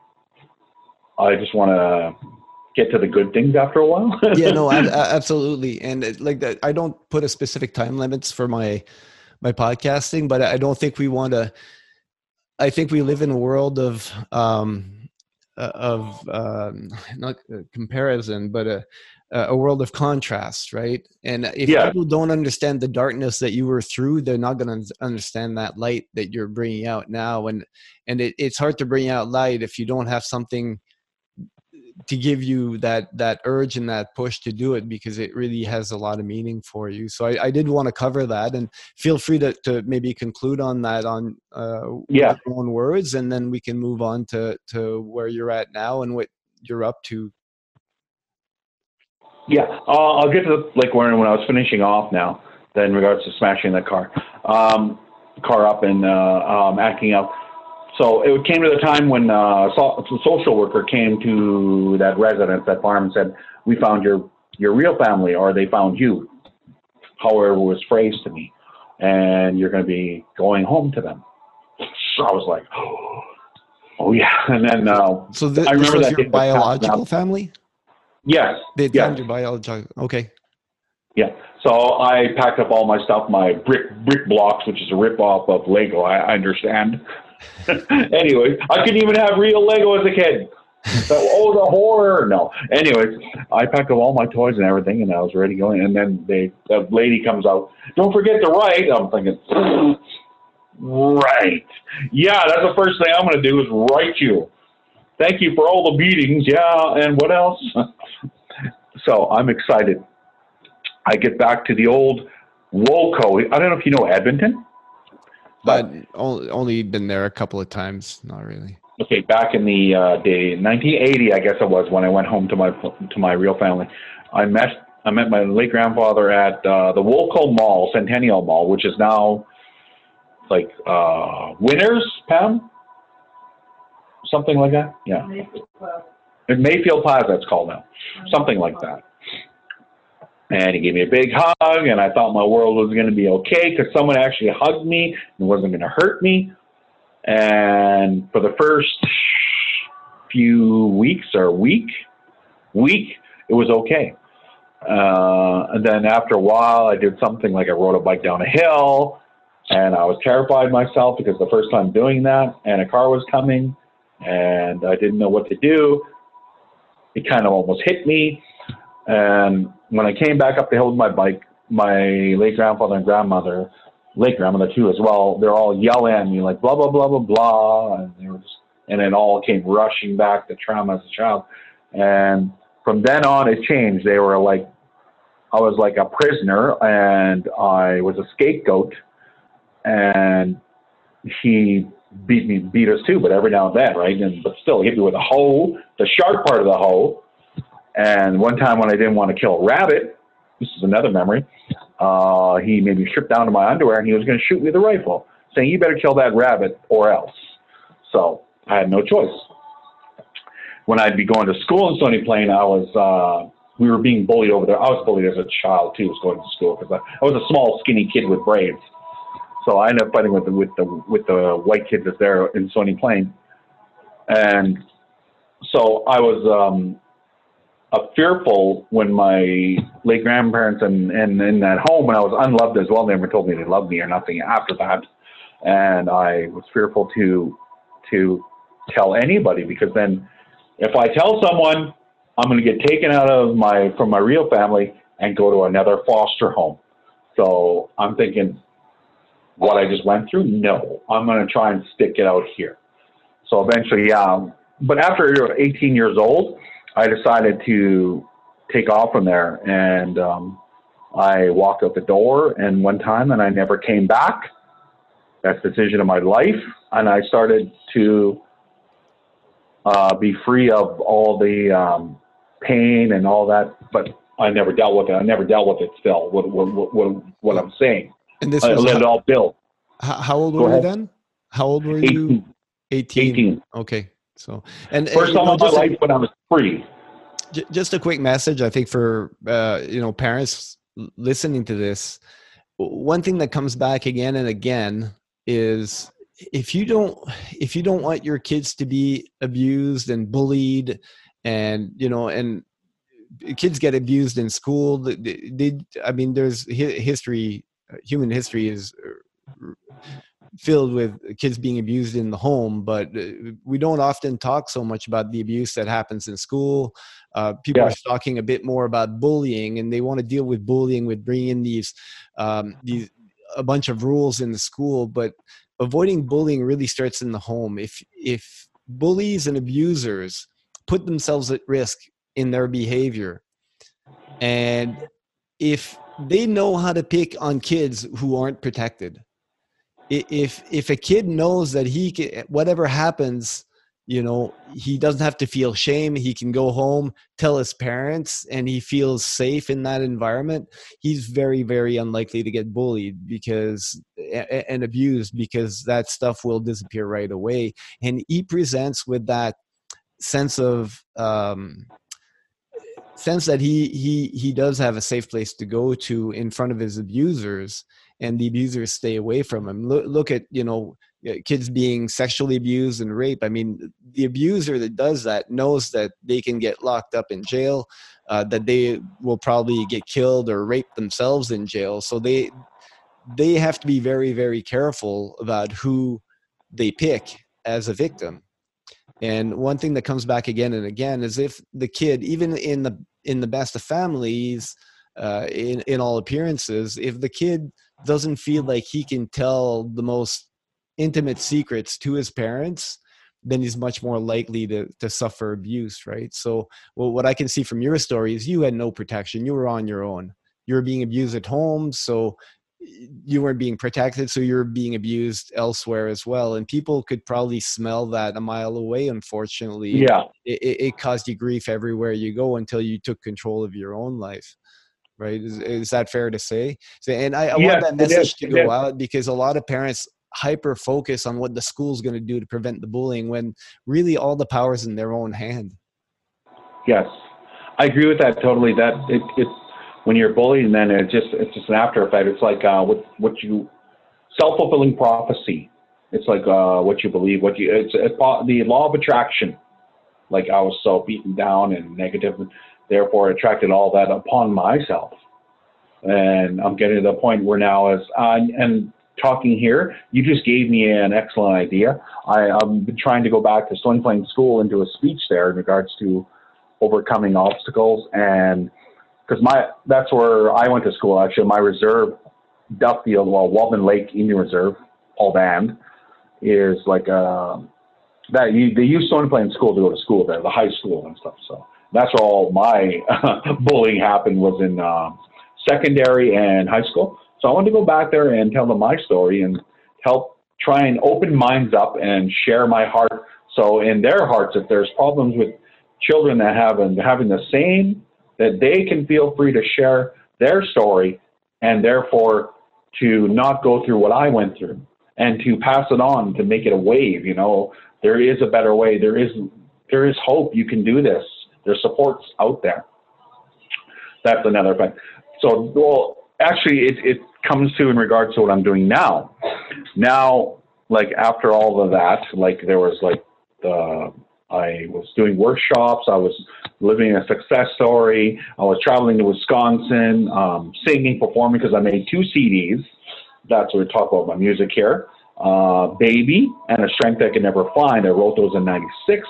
I just want to get to the good things after a while. yeah, no, absolutely. And it, like that, I don't put a specific time limits for my my podcasting, but I don't think we want to. I think we live in a world of um, of um, not comparison, but a a world of contrast, right? And if yeah. people don't understand the darkness that you were through, they're not going to understand that light that you're bringing out now. And and it, it's hard to bring out light if you don't have something to give you that that urge and that push to do it because it really has a lot of meaning for you. So i, I did want to cover that and feel free to, to maybe conclude on that on uh, yeah. own words and then we can move on to to where you're at now and what you're up to. Yeah uh, i'll get to the, like when, when i was finishing off now then in regards to smashing the car um, car up and uh, um, acting out so it came to the time when uh, so, a social worker came to that residence, that farm, and said, "We found your your real family, or they found you." However, it was phrased to me, and you're going to be going home to them. So I was like, "Oh yeah," and then uh, so th- I remember that your biological family. Yes. They yes. found your biological. Okay. Yeah. So I packed up all my stuff, my brick brick blocks, which is a rip off of Lego. I, I understand. anyway, I couldn't even have real Lego as a kid. So, oh, the horror! No. Anyways, I packed up all my toys and everything, and I was ready going. And then they, the lady comes out. Don't forget to write. I'm thinking, right? Yeah, that's the first thing I'm going to do is write you. Thank you for all the beatings. Yeah, and what else? so I'm excited. I get back to the old Woolco. I don't know if you know Edmonton. But only, only been there a couple of times. Not really. Okay, back in the uh, day 1980, I guess it was when I went home to my to my real family. I met I met my late grandfather at uh, the Woolco Mall, Centennial Mall, which is now like uh, Winners, Pam, something like that. Yeah, Mayfield Plaza. Mayfield Plaza, it's called now, something like that and he gave me a big hug, and I thought my world was going to be okay because someone actually hugged me and wasn't going to hurt me. And for the first few weeks or week, week, it was okay. Uh, and then after a while, I did something like I rode a bike down a hill, and I was terrified myself because the first time doing that, and a car was coming, and I didn't know what to do. It kind of almost hit me, and when I came back up the hill with my bike, my late grandfather and grandmother, late grandmother too as well, they're all yelling at me like blah blah blah blah blah, and they were just, and it all came rushing back the trauma as a child. And from then on, it changed. They were like, I was like a prisoner, and I was a scapegoat, and he beat me, beat us too, but every now and then, right? And but still, hit me with a hoe, the sharp part of the hoe, and one time when I didn't want to kill a rabbit, this is another memory, uh, he made me strip down to my underwear and he was going to shoot me with a rifle, saying, You better kill that rabbit or else. So I had no choice. When I'd be going to school in Stony Plain, I was, uh, we were being bullied over there. I was bullied as a child too, was going to school because I, I was a small, skinny kid with braids. So I ended up fighting with the, with the, with the white kids that's there in Stony Plain. And so I was, um, fearful when my late grandparents and, and in that home when I was unloved as well. They never told me they loved me or nothing after that, and I was fearful to to tell anybody because then if I tell someone, I'm going to get taken out of my from my real family and go to another foster home. So I'm thinking, what I just went through? No, I'm going to try and stick it out here. So eventually, yeah. But after you're 18 years old, I decided to take off from there, and um, I walked out the door. And one time, and I never came back. That's the decision of my life, and I started to uh, be free of all the um, pain and all that. But I never dealt with it. I never dealt with it still. What what what, what I'm saying. And this I let how, it all build. how old Go were you then? How old were 18. you? 18. 18. Okay. So, and First time in my life when I was free. just a quick message, I think, for uh, you know parents listening to this. One thing that comes back again and again is if you don't if you don't want your kids to be abused and bullied, and you know, and kids get abused in school. They, they, I mean, there's hi- history. uh, Human history is uh, filled with kids being abused in the home, but uh, we don't often talk so much about the abuse that happens in school. Uh, people Yeah. are talking a bit more about bullying, and they want to deal with bullying with bringing in these um, these a bunch of rules in the school, but avoiding bullying really starts in the home. If if bullies and abusers put themselves at risk in their behavior, and if they know how to pick on kids who aren't protected, if if a kid knows that he can whatever happens you know he doesn't have to feel shame. He can go home tell his parents and he feels safe in that environment. He's very very unlikely to get bullied because and abused because that stuff will disappear right away. And he presents with that sense of um sense that he he he does have a safe place to go to in front of his abusers and the abusers stay away from them. look, look at you know kids being sexually abused and raped. I mean the abuser that does that knows that they can get locked up in jail uh, that they will probably get killed or raped themselves in jail. So they they have to be very very careful about who they pick as a victim. And one thing that comes back again and again is if the kid even in the in the best of families uh, in in all appearances if the kid doesn't feel hmm. like he can tell the most intimate secrets to his parents then he's much more likely to to suffer abuse right? So well, what i can see from your story is you had no protection. You were on your own. You were being abused at home so you weren't being protected so you're being abused elsewhere as well. And people could probably smell that a mile away unfortunately. Yeah. it, it, it caused you grief everywhere you go until you took control of your own life right is, is that fair to say so, and i, I want that message to go out because a lot of parents hyper focus on what the school's going to do to prevent the bullying when really all the power is in their own hand Yes, I agree with that totally. That it, it's when you're bullied, then it just it's just an after effect. It's like uh, what what you self fulfilling prophecy. It's like uh, what you believe. What you it's, it's the law of attraction. Like I was so beaten down and negative, therefore attracted all that upon myself. And I'm getting to the point where now, as uh, and talking here, you just gave me an excellent idea. I, I've trying to go back to Stony Plain School and do a speech there in regards to overcoming obstacles and because my that's where I went to school actually my reserve Duffield well Wabamun Lake Indian Reserve Paul Band is like uh that you they use Stony Plain School to go to school there the high school and stuff so that's where all my bullying happened was in uh, secondary and high school. So I wanted to go back there and tell them my story and help try and open minds up and share my heart. So in their hearts if there's problems with children that have and having the same that they can feel free to share their story and therefore to not go through what I went through and to pass it on to make it a wave you know. There is a better way. There is there is hope. You can do this there's supports out there that's another thing so well actually it, it comes to in regards to what I'm doing now now like after all of that like there was like the I was doing workshops. I was living a success story. I was traveling to Wisconsin, um, singing, performing because I made two CDs. That's what we talk about my music here. Uh, Baby and A Strength I Can Never Find. I wrote those in 96.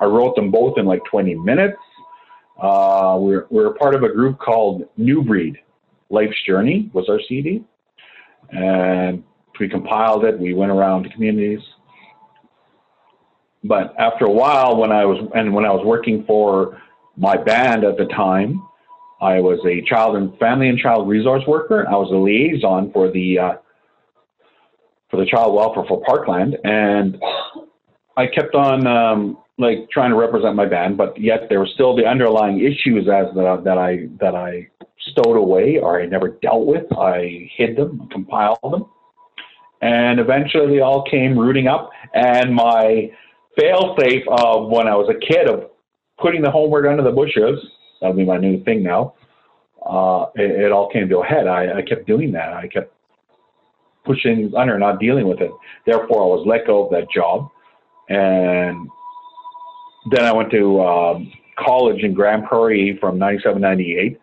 I wrote them both in like 20 minutes. Uh, we're, we're part of a group called New Breed. Life's Journey was our CD. And we compiled it. We went around to communities. But after a while, when I was and when I was working for my band at the time, I was a child and family and child resource worker. I was a liaison for the uh, for the child welfare for Parkland, and I kept on um, like trying to represent my band, but yet there were still the underlying issues as that, that I that I stowed away or I never dealt with. I hid them, compiled them, and eventually they all came rooting up. And my fail-safe of when I was a kid of putting the homework under the bushes. That'll be my new thing now. Uh, it, it, all came to a head. I, I kept doing that. I kept pushing under, not dealing with it. Therefore, I was let go of that job. And then I went to um, college in Grande Prairie from 97, 98.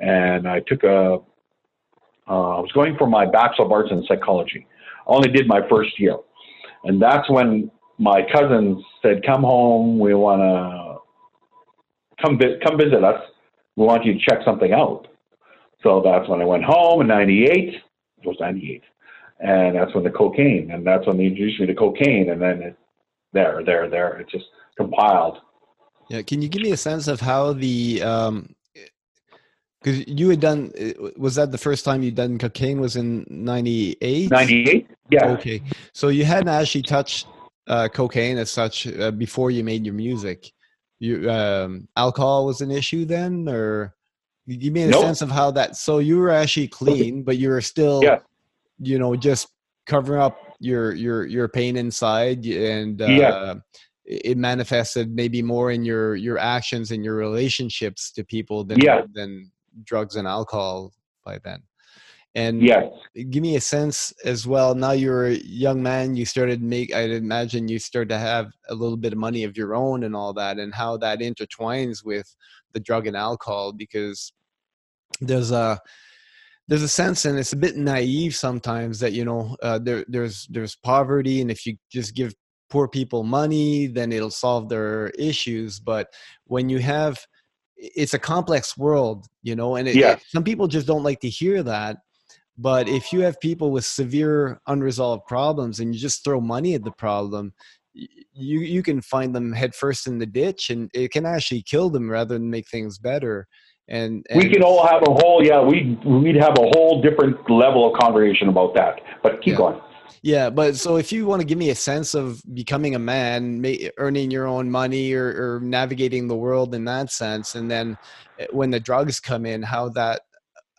And I took a, uh, I was going for my Bachelor of Arts in Psychology. I only did my first year. And that's when my cousins said, "Come home. We want to come vi- come visit us. We want you to check something out." So that's when I went home in '98. It was '98, and that's when the cocaine, and that's when they introduced me to cocaine, and then it, there, there, there, it just compiled. Yeah, can you give me a sense of how the um, because you had done was that the first time you'd done cocaine was in 98 98 yeah okay so you hadn't actually touched uh, cocaine as such uh, before you made your music? You um, alcohol was an issue then, or you made a nope. sense of how that? So you were actually clean, but you were still, yeah. you know, just covering up your your your pain inside, and uh, yeah. It manifested maybe more in your your actions and your relationships to people than yeah. than drugs and alcohol by then. And yes. give me a sense as well. Now you're a young man. You started make. I'd imagine you started to have a little bit of money of your own and all that, and how that intertwines with the drug and alcohol. Because there's a there's a sense, and it's a bit naive sometimes that you know uh, there there's there's poverty, and if you just give poor people money, then it'll solve their issues. But when you have it's a complex world, you know, and it, yeah. it, some people just don't like to hear that but if you have people with severe unresolved problems and you just throw money at the problem, you you can find them headfirst in the ditch, and it can actually kill them rather than make things better. And, and we can all have a whole yeah we we'd have a whole different level of conversation about that. But keep yeah. going. Yeah, but so if you want to give me a sense of becoming a man, earning your own money, or, or navigating the world in that sense, and then eh, when the drugs come in, how that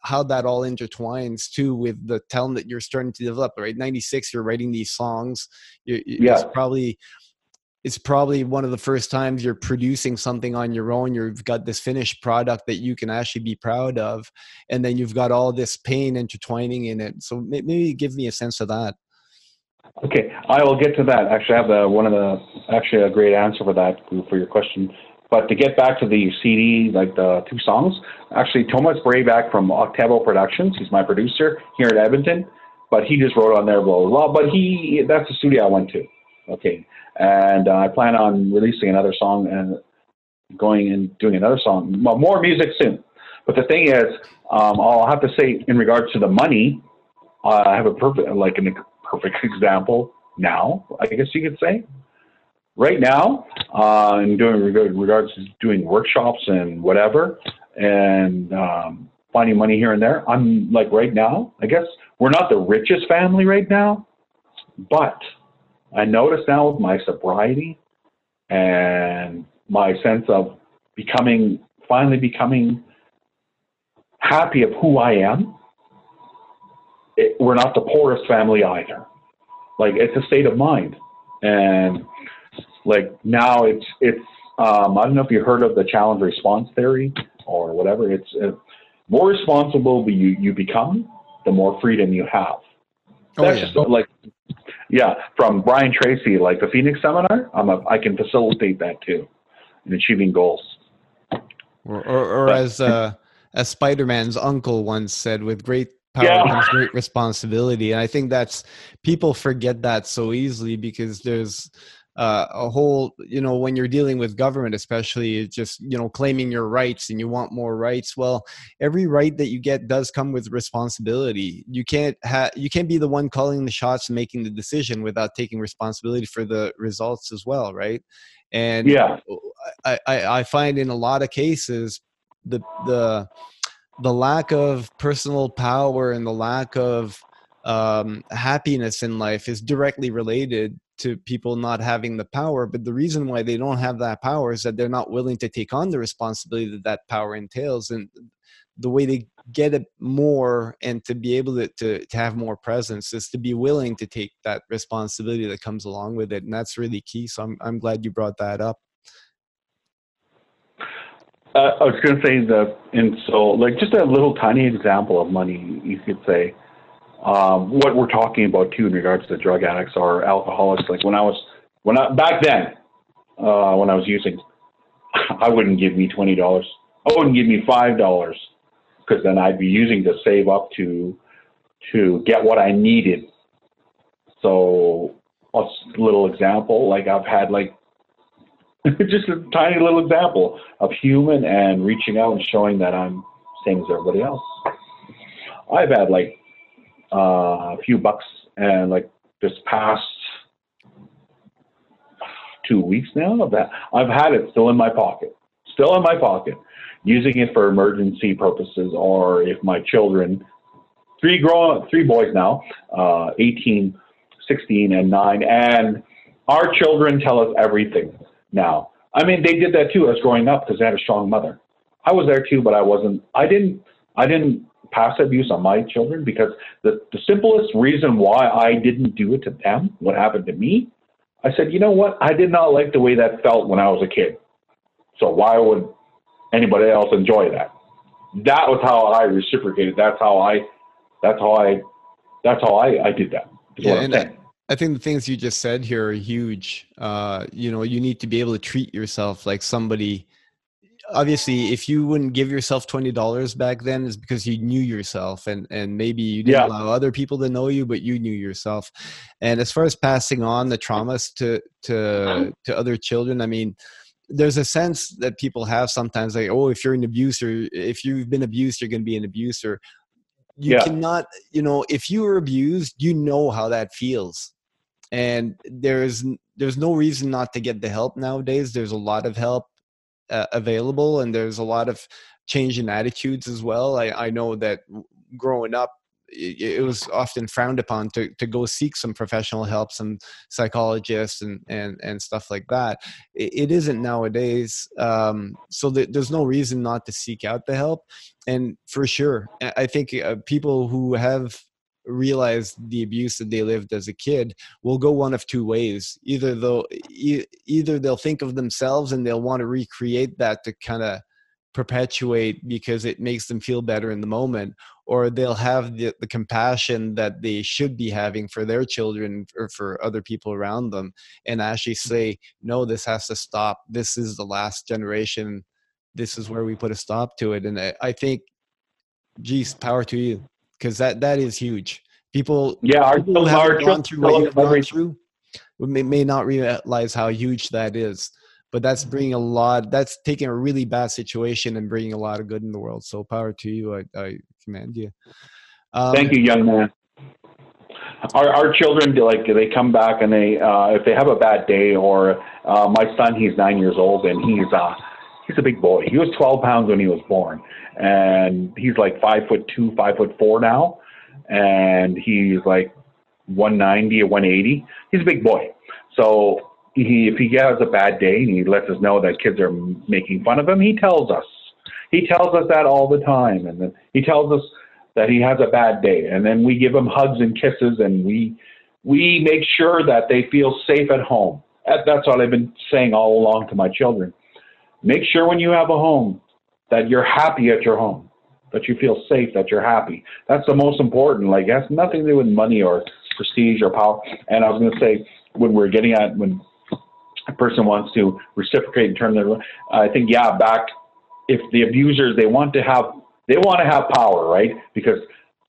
how that all intertwines too with the talent that you're starting to develop right? 96 you're writing these songs. You, yeah. it's probably it's probably one of the first times you're producing something on your own. You've got this finished product that you can actually be proud of and then you've got all this pain intertwining in it. So maybe give me a sense of that okay i will get to that actually i have one of the actually a great answer for that for your question but to get back to the CD, like the two songs, actually Thomas Brayback from Octavo Productions, he's my producer here in Edmonton, but he just wrote on there, blah, blah, blah. But he, that's the studio I went to. Okay. And uh, I plan on releasing another song and going and doing another song, more music soon. But the thing is, um, I'll have to say in regards to the money, I have a perfect, like a perfect example now, I guess you could say right now, uh, in doing regards to doing workshops and whatever, and um, finding money here and there. I'm like right now. I guess we're not the richest family right now, but I notice now with my sobriety and my sense of becoming finally becoming happy of who I am. It, we're not the poorest family either. Like it's a state of mind, and like now it's it's um, I don't know if you heard of the challenge response theory or whatever. It's uh, more responsible you you become, the more freedom you have. Oh, That's yeah. just like Yeah, from Brian Tracy, like the Phoenix Seminar, I'm a, I can facilitate that too, in achieving goals. Or, or, or but, as uh, as Spider Man's uncle once said, with great power yeah. comes great responsibility, and I think that's people forget that so easily because there's uh, a whole you know when you're dealing with government especially just you know claiming your rights and you want more rights well every right that you get does come with responsibility. You can't have you can't be the one calling the shots and making the decision without taking responsibility for the results as well right? And yeah. I i, I find in a lot of cases the the the lack of personal power and the lack of um, happiness in life is directly related to people not having the power. But the reason why they don't have that power is that they're not willing to take on the responsibility that that power entails. And the way they get it more and to be able to, to, to have more presence is to be willing to take that responsibility that comes along with it. And that's really key. So I'm, I'm glad you brought that up. Uh, I was going to say that, and so like just a little tiny example of money, you could say, um, what we're talking about too in regards to drug addicts or alcoholics. Like when I was, when I, back then, uh, when I was using, I wouldn't give me $20. I wouldn't give me $5 because then I'd be using to save up to, to get what I needed. So a little example, like I've had like just a tiny little example of human and reaching out and showing that I'm same as everybody else. I've had like uh, a few bucks, and like this past two weeks now, that I've had it still in my pocket, still in my pocket, using it for emergency purposes, or if my children, three grown, three boys now, uh, 18, 16, and nine, and our children tell us everything now. I mean, they did that too as growing up because they had a strong mother. I was there too, but I wasn't. I didn't. I didn't pass abuse on my children because the, the simplest reason why I didn't do it to them, what happened to me, I said, you know what? I did not like the way that felt when I was a kid. So why would anybody else enjoy that? That was how I reciprocated. That's how I, that's how I, that's how I, I did that. Yeah, and I, I think the things you just said here are huge. Uh, you know, you need to be able to treat yourself like somebody obviously if you wouldn't give yourself $20 back then is because you knew yourself and and maybe you didn't yeah. allow other people to know you but you knew yourself and as far as passing on the traumas to to to other children i mean there's a sense that people have sometimes like oh if you're an abuser if you've been abused you're going to be an abuser you yeah. cannot you know if you were abused you know how that feels. And there's there's no reason not to get the help nowadays. There's a lot of help uh, available and there's a lot of change in attitudes as well. I, I know that growing up it, it was often frowned upon to, to go seek some professional help some psychologists and, and, and stuff like that. It, it isn't nowadays um, so th- there's no reason not to seek out the help. And for sure i think uh, people who have realize the abuse that they lived as a kid will go one of two ways. Either they'll e- either they'll think of themselves and they'll want to recreate that to kind of perpetuate because it makes them feel better in the moment or they'll have the, the compassion that they should be having for their children or for other people around them and actually say no this has to stop. This is the last generation. This is where we put a stop to it. And i, I think geez power to you because that that is huge. People, yeah, our, people who haven't gone through what you've gone through may, may not realize how huge that is. But that's bringing a lot. That's taking a really bad situation and bringing a lot of good in the world. So power to you. I, I commend you. Um, Thank you, young man. Our, our children like they come back and they uh, if they have a bad day or uh, my son he's nine years old and he's uh, he's a big boy. He was 12 pounds when he was born, and he's like five foot two, five foot four now, and he's like 190 or 180. He's a big boy. So he, if he has a bad day and he lets us know that kids are making fun of him, he tells us. He tells us that all the time, and then he tells us that he has a bad day, and then we give him hugs and kisses, and we we make sure that they feel safe at home. That's what I've been saying all along to my children Make sure when you have a home that you're happy at your home, that you feel safe, that you're happy. That's the most important. Like, it has nothing to do with money or prestige or power. And I was going to say when we're getting at when a person wants to reciprocate in terms of, I think yeah, back if the abusers they want to have they want to have power, right? Because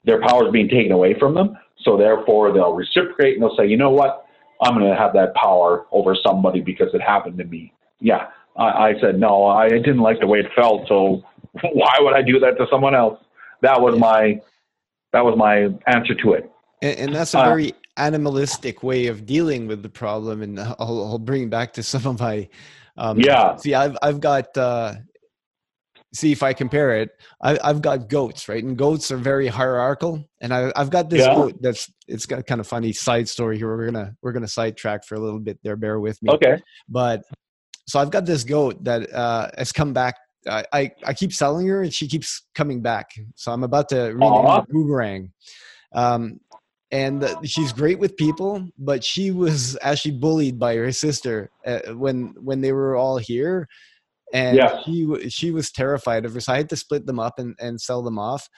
their power is being taken away from them. So therefore, they'll reciprocate and they'll say, you know what, I'm going to have that power over somebody because it happened to me. Yeah, I, I said no. I didn't like the way it felt. So why would I do that to someone else? That was my that was my answer to it. And, and that's a very uh, animalistic way of dealing with the problem. And I'll, I'll bring back to some of my um, yeah. See, I've I've got uh, see if I compare it, I, have got goats, right? And goats are very hierarchical. And I, have got this yeah. goat that's it's got kind of funny side story here. We're gonna we're gonna sidetrack for a little bit there. Bear with me. Okay. But so I've got this goat that uh, has come back. I, I, I keep selling her and she keeps coming back. So I'm about to rename her Boomerang. Um, and she's great with people, but she was actually bullied by her sister uh, when when they were all here and yeah. she she was terrified of her. So I had to split them up and, and sell them off.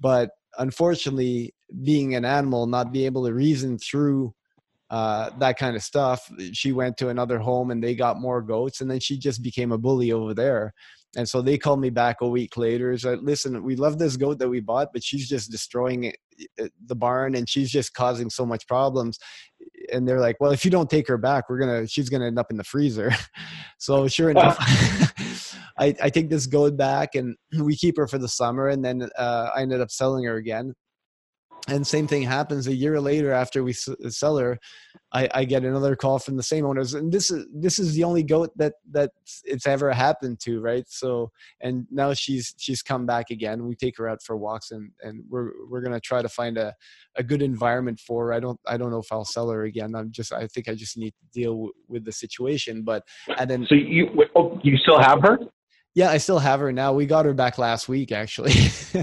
But unfortunately, being an animal, not being able to reason through uh, that kind of stuff, she went to another home and they got more goats, and then she just became a bully over there. And so they called me back a week later. So listen, we love this goat that we bought, but she's just destroying it, the barn, and she's just causing so much problems. And they're like, "Well, if you don't take her back, we're gonna, she's gonna end up in the freezer." so sure enough, I, I take this goat back, and we keep her for the summer, and then uh, I ended up selling her again and same thing happens a year later after we sell her I, I, get another call from the same owners. And this is this is the only goat that that it's ever happened to right? So and now she's she's come back again. We take her out for walks and and we're we're gonna try to find a, a good environment for her. I don't i don't know if i'll sell her again. I'm just i think i just need to deal w- with the situation but and then so you oh, you still have her yeah, I still have her now. We got her back last week, actually.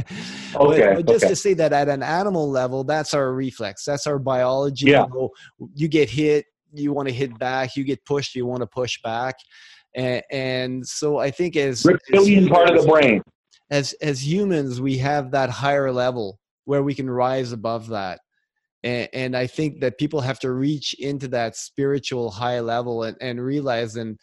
okay. but, just okay. to say that at an animal level, that's our reflex. That's our biology. Yeah. You, know, you get hit, you want to hit back. You get pushed, you want to push back. And, and so I think as reptilian part of the brain. As as humans, we have that higher level where we can rise above that. And, and I think that people have to reach into that spiritual high level and, and realize and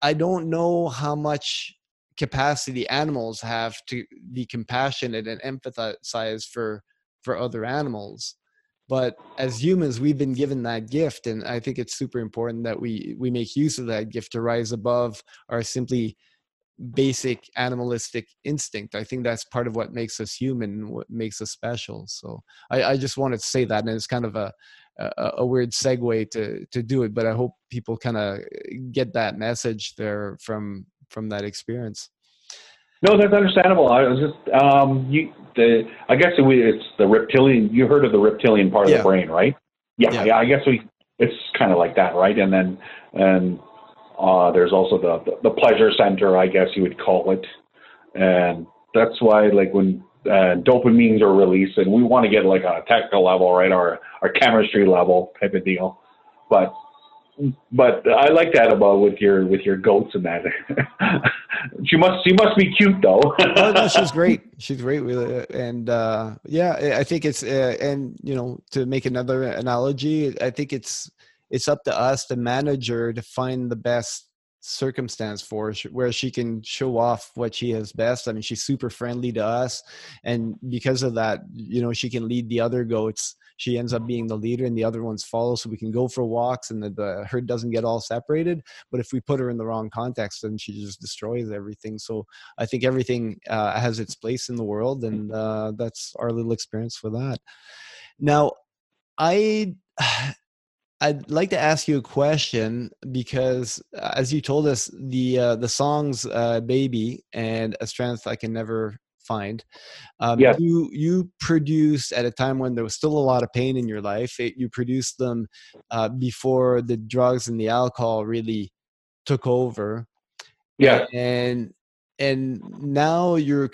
I don't know how much capacity animals have to be compassionate and empathize for for other animals. But as humans we've been given that gift and i think it's super important that we we make use of that gift to rise above our simply basic animalistic instinct. I think that's part of what makes us human what makes us special. So i, I just wanted to say that and it's kind of a a, a weird segue to to do it but i hope people kind of get that message there from from that experience. No, that's understandable. I was just um, you. The I guess it, it's the reptilian. You heard of the reptilian part yeah. of the brain, right? Yeah, yeah. yeah I guess we. It's kind of like that, right? And then and uh, there's also the, the, pleasure center, I guess you would call it, and that's why like when uh, dopamines are released, and we want to get like on a technical level, right, or our chemistry level type of deal, but but I like that about with your with your goats and that. she must she must be cute though. oh no, she's great. She's great with it, and uh, yeah, I think it's uh, and you know to make another analogy, I think it's it's up to us, the manager, to find the best circumstance for where she can show off what she has best. I mean, she's super friendly to us, and because of that, you know, she can lead the other goats. She ends up being the leader, and the other ones follow. So we can go for walks, and the, the herd doesn't get all separated. But if we put her in the wrong context, then she just destroys everything. So I think everything uh, has its place in the world, and uh, that's our little experience for that. Now, I I'd like to ask you a question because, uh, as you told us, the uh, the songs uh, "Baby" and "A Strength I Can Never Find," um, yes. you you produced at a time when there was still a lot of pain in your life. It, you produced them uh, before the drugs and the alcohol really took over. Yeah, and and now you're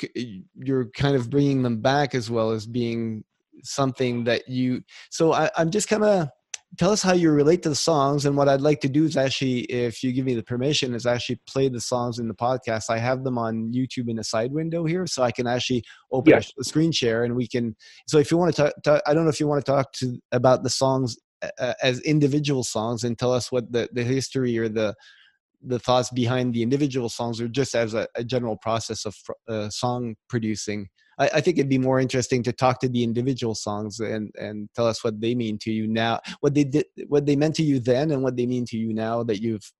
you're kind of bringing them back as well as being something that you. So I, I'm just kind of tell us how you relate to the songs. And what I'd like to do is actually, if you give me the permission, is actually play the songs in the podcast. I have them on YouTube in a side window here, so I can actually open yes. a, screen share and we can. So if you want to talk, I don't know if you want to talk to about the songs uh, as individual songs and tell us what the the history or the the thoughts behind the individual songs or just as a, a general process of uh, song producing I, I, think it'd be more interesting to talk to the individual songs and and tell us what they mean to you now what they did what they meant to you then and what they mean to you now that you've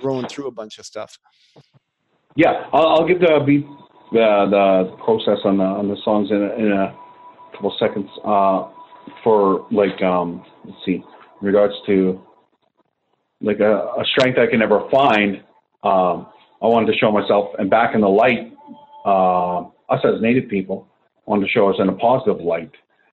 grown through a bunch of stuff yeah i'll, I'll give the beat the the process on the on the songs in a, in a couple seconds uh for like um let's see in regards to like a, a strength I can never find. Um, I wanted to show myself and back in the light, uh, us as Native people, wanted to show us in a positive light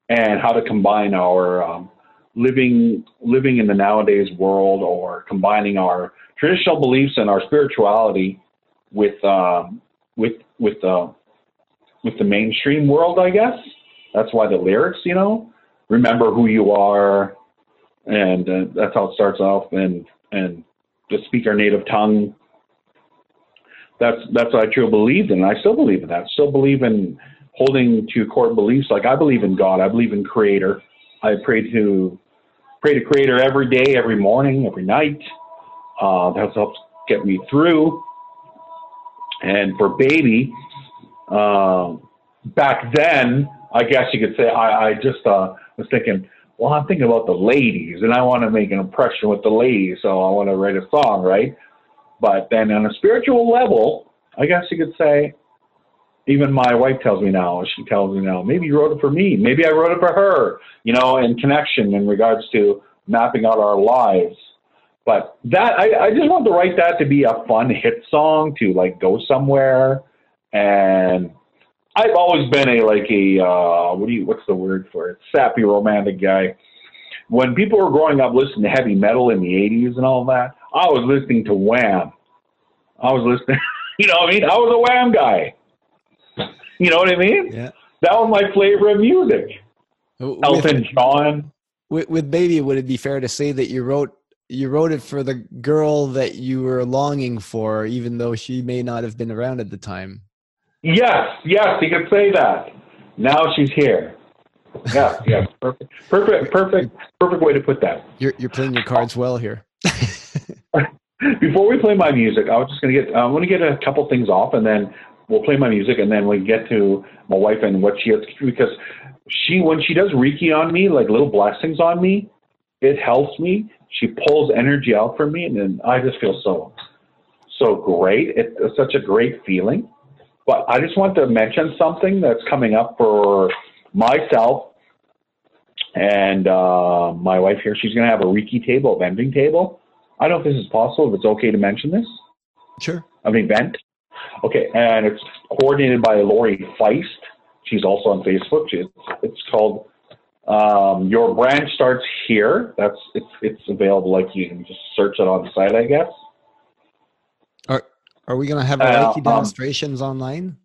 and how to combine our um, living living in the nowadays world or combining our traditional beliefs and our spirituality with um, with with the uh, with the mainstream world, I guess. That's why the lyrics, you know, remember who you are, and uh, that's how it starts off. And and just speak our native tongue. That's that's what I truly believed in. I still believe in that. I still believe in holding to core beliefs. Like I believe in God. I believe in Creator. I pray to pray to Creator every day, every morning, every night. Uh, that helps get me through. And for baby, uh, back then, I guess you could say I, I just uh, was thinking well, I'm thinking about the ladies and I want to make an impression with the ladies, so I want to write a song, right? But then on a spiritual level, I guess you could say, even my wife tells me now, she tells me now, maybe you wrote it for me, maybe I wrote it for her, you know, in connection in regards to mapping out our lives. But that I, I just want to write that to be a fun hit song to like go somewhere and I've always been a like a uh, what do you what's the word for it? Sappy romantic guy. When people were growing up listening to heavy metal in the '80s and all that, I was listening to Wham. I was listening. You know what I mean? I was a Wham guy. You know what I mean? Yeah. That was my flavor of music. With, Elton John. With, with Baby, would it be fair to say that you wrote you wrote it for the girl that you were longing for, even though she may not have been around at the time? Yes, yes, you could say that. Now she's here. Yeah, yeah, perfect, perfect, perfect, perfect way to put that. You're you're playing your cards well here. Before we play my music, I was just gonna get. I'm gonna get a couple things off, and then we'll play my music, and then we get to my wife and what she has because she when she does Reiki on me, like little blessings on me, it helps me. She pulls energy out from me, and then I just feel so so great. It's such a great feeling. But I just want to mention something that's coming up for myself and uh, my wife here. She's going to have a Reiki table, a vending table. I don't know if this is possible, if it's okay to mention this. Sure. An event. Okay, and it's coordinated by Lori Feist. She's also on Facebook. It's, it's called um, Your Brand Starts Here. That's it's it's available. Like you can just search it on the site, I guess. Are Are we going to have uh, Reiki um, demonstrations um, online?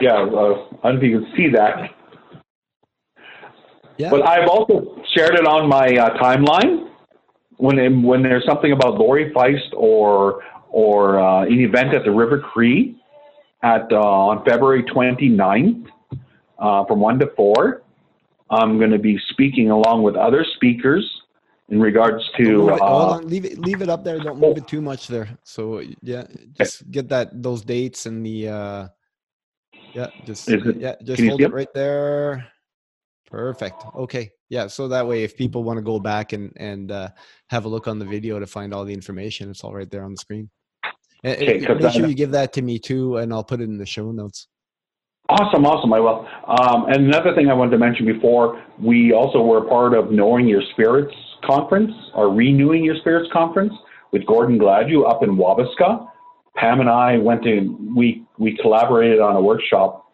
Yeah, uh, I don't know if you can see that. Yeah. But I've also shared it on my uh, timeline when when there's something about Lori Feist or or uh, an event at the River Cree at uh, on February 29th uh, from one to four. I'm going to be speaking along with other speakers in regards to it, uh, leave it leave it up there. Don't move it too much there. So yeah just get that those dates and the uh yeah just it, yeah just hold it? right there. Perfect. Okay yeah so that way if people want to go back and and uh, have a look on the video to find all the information it's all right there on the screen and, okay, make sure you give that to me too and i'll put it in the show notes Awesome, awesome. I will. Um, and another thing I wanted to mention before, we also were part of Knowing Your Spirits conference, or Renewing Your Spirits conference with Gordon Gladue up in Wabasca. Pam and I went to, we, we collaborated on a workshop.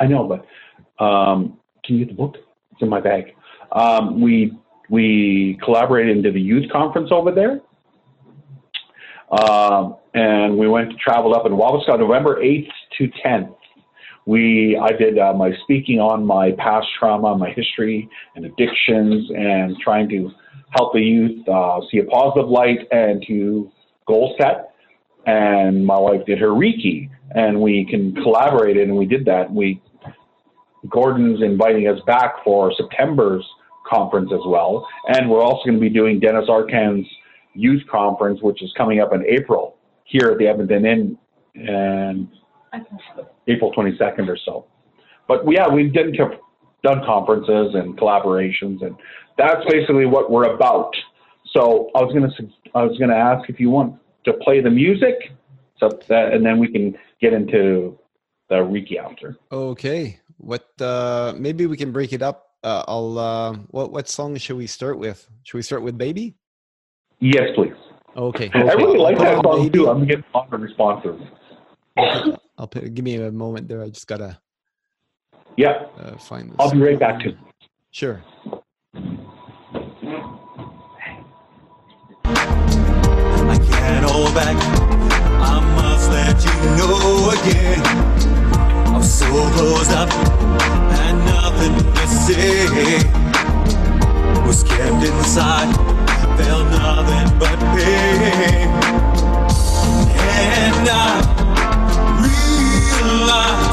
I know, but um, can you get the book? It's in my bag. Um, we, we collaborated into the youth conference over there. Um, and we went to travel up in Wabasca November 8th to 10th. We I did uh, my speaking on my past trauma, my history, and addictions, and trying to help the youth uh, see a positive light and to goal set. And my wife did her Reiki, and we can collaborate, and we did that. We Gordon's inviting us back for September's conference as well, and we're also going to be doing Dennis Arcand's youth conference, which is coming up in April here at the Edmonton Inn, and April 22nd or so. But yeah, we've done, done conferences and collaborations, and that's basically what we're about. So I was gonna I was gonna ask if you want to play the music, so that, and then we can get into the after. Okay. What? Uh, maybe we can break it up. Uh, I'll. Uh, what what song should we start with? Should we start with Baby? Yes, please. Okay. okay. I really like that song too. I'm getting a lot of responses. Okay. I'll put, give me a moment there. I just gotta. Yeah. Uh, find this. I'll be right back too. Sure. I can't hold back. I must let you know again. So closed up and nothing to say. Was kept inside, felt nothing but pain. And I just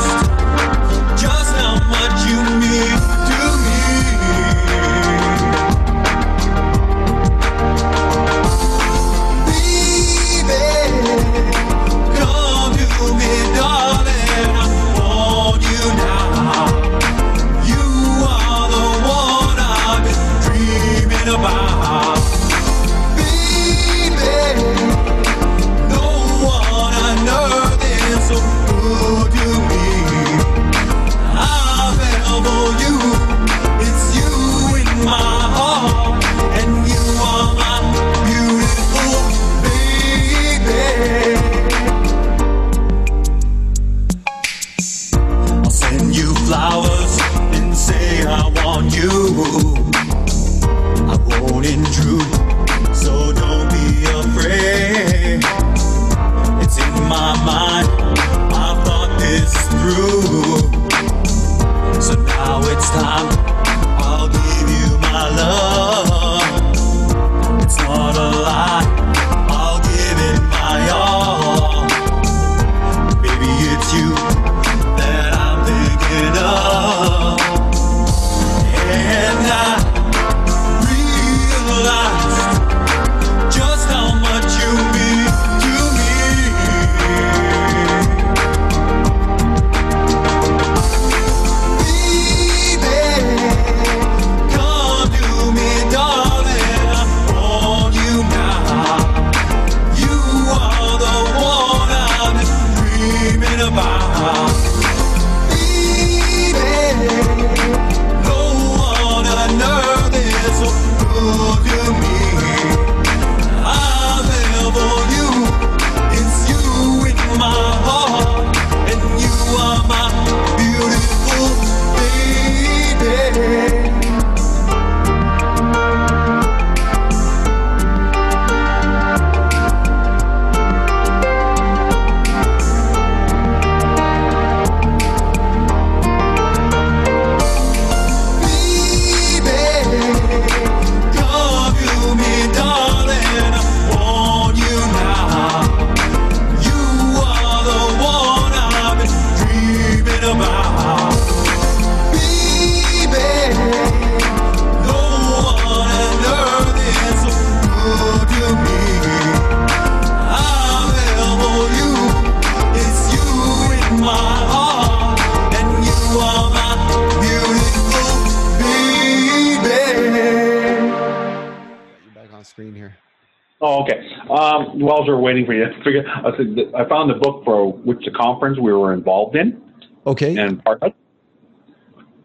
waiting for you, to figure, I, said I found the book for which the conference we were involved in Okay. and part of.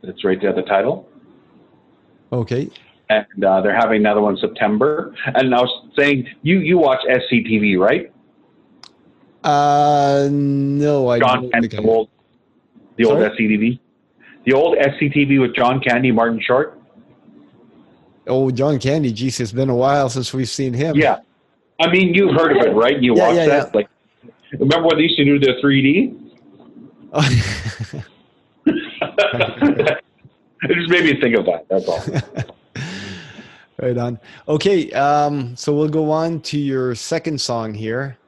It's right there, the title. Okay. And uh, they're having another one in September. And I was saying, you you watch SCTV, right? Uh, no, I John don't Candy, the old, the old SCTV, the old SCTV with John Candy, Martin Short. Oh, John Candy. Geez, it's been a while since we've seen him. Yeah, I mean you've heard of it, right? You Yeah, watched yeah, that. Like, remember when they used to do the 3D? it just made me think of that. That's all. right on. Okay, um, so we'll go on to your second song here.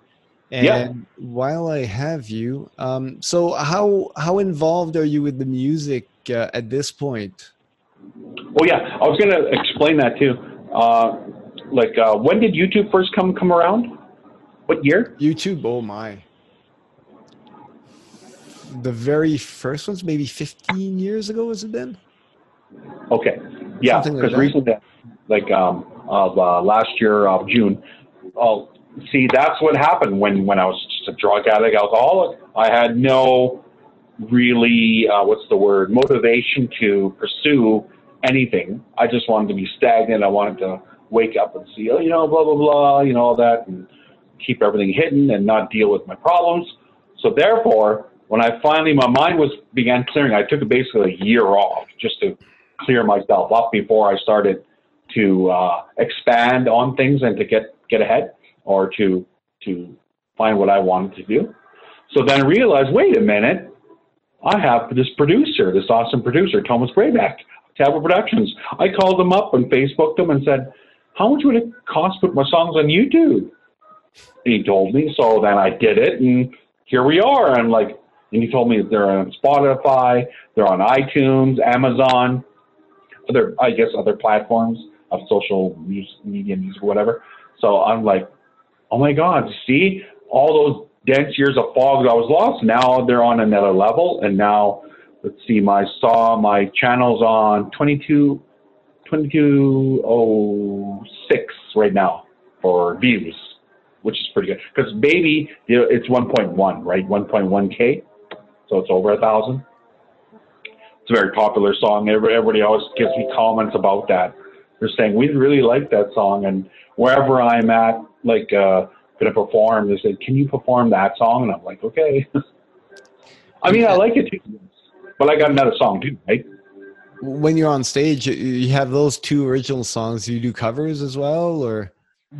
And yeah. while I have you, um, so how how involved are you with the music uh, at this point? Oh yeah, I was going to explain that too. Uh, like, uh, when did YouTube first come come around? What year? YouTube. Oh my. The very first one's maybe 15 years ago. Has it been? Okay. Yeah, because like recently, like um, of uh, last year of June. Oh, see, that's what happened when when I was just a drug addict, alcoholic. I had no really uh, what's the word motivation to pursue anything. I just wanted to be stagnant. I wanted to wake up and see, oh, you know, blah blah blah, you know, all that, and keep everything hidden and not deal with my problems. So therefore, when I finally my mind was began clearing, I took basically a year off just to clear myself up before I started to uh, expand on things and to get get ahead or to to find what I wanted to do. So then I realized, wait a minute, I have this producer, this awesome producer, Thomas Brayback, Tablet Productions. I called him up and Facebooked him and said, how much would it cost to put my songs on YouTube? And he told me, so then I did it, and here we are. And like, and he told me that they're on Spotify, they're on iTunes, Amazon, other, I guess, other platforms of social media, music, whatever. So I'm like, oh my God, see all those dense years of fog that I was lost. Now they're on another level, and now let's see, my saw my channels on 22, 2206 right now for views, which is pretty good. Because baby, it's 1.1, right? 1.1k, so it's over a thousand. It's a very popular song. Everybody always gives me comments about that. They're saying we really like that song, and wherever I'm at, like uh, gonna perform, they said, "Can you perform that song?" And I'm like, "Okay." I mean, I like it too, but I got another song too, right? When you're on stage, you have those two original songs. You do covers as well, or?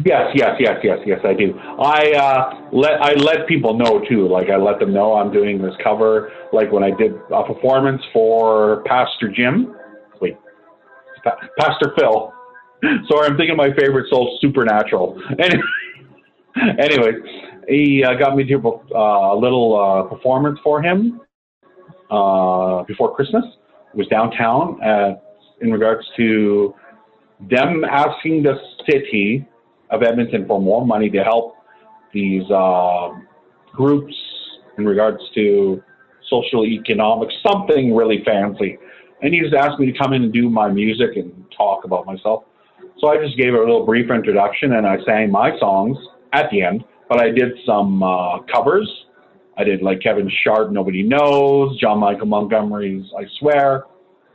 Yes, yes, yes, yes, yes, I do. I uh, let I let people know too. Like I let them know I'm doing this cover. Like when I did a performance for Pastor Jim. Wait, pa- Pastor Phil. Sorry, I'm thinking my favorite soul, Supernatural. Anyway, anyway he uh, got me to uh, a little uh, performance for him uh, before Christmas. Was downtown at, in regards to them asking the city of Edmonton for more money to help these uh, groups in regards to social economics, something really fancy. And he just asked me to come in and do my music and talk about myself. So I just gave a little brief introduction and I sang my songs at the end, but I did some uh, covers. I did like Kevin Sharp, Nobody Knows, John Michael Montgomery's I Swear,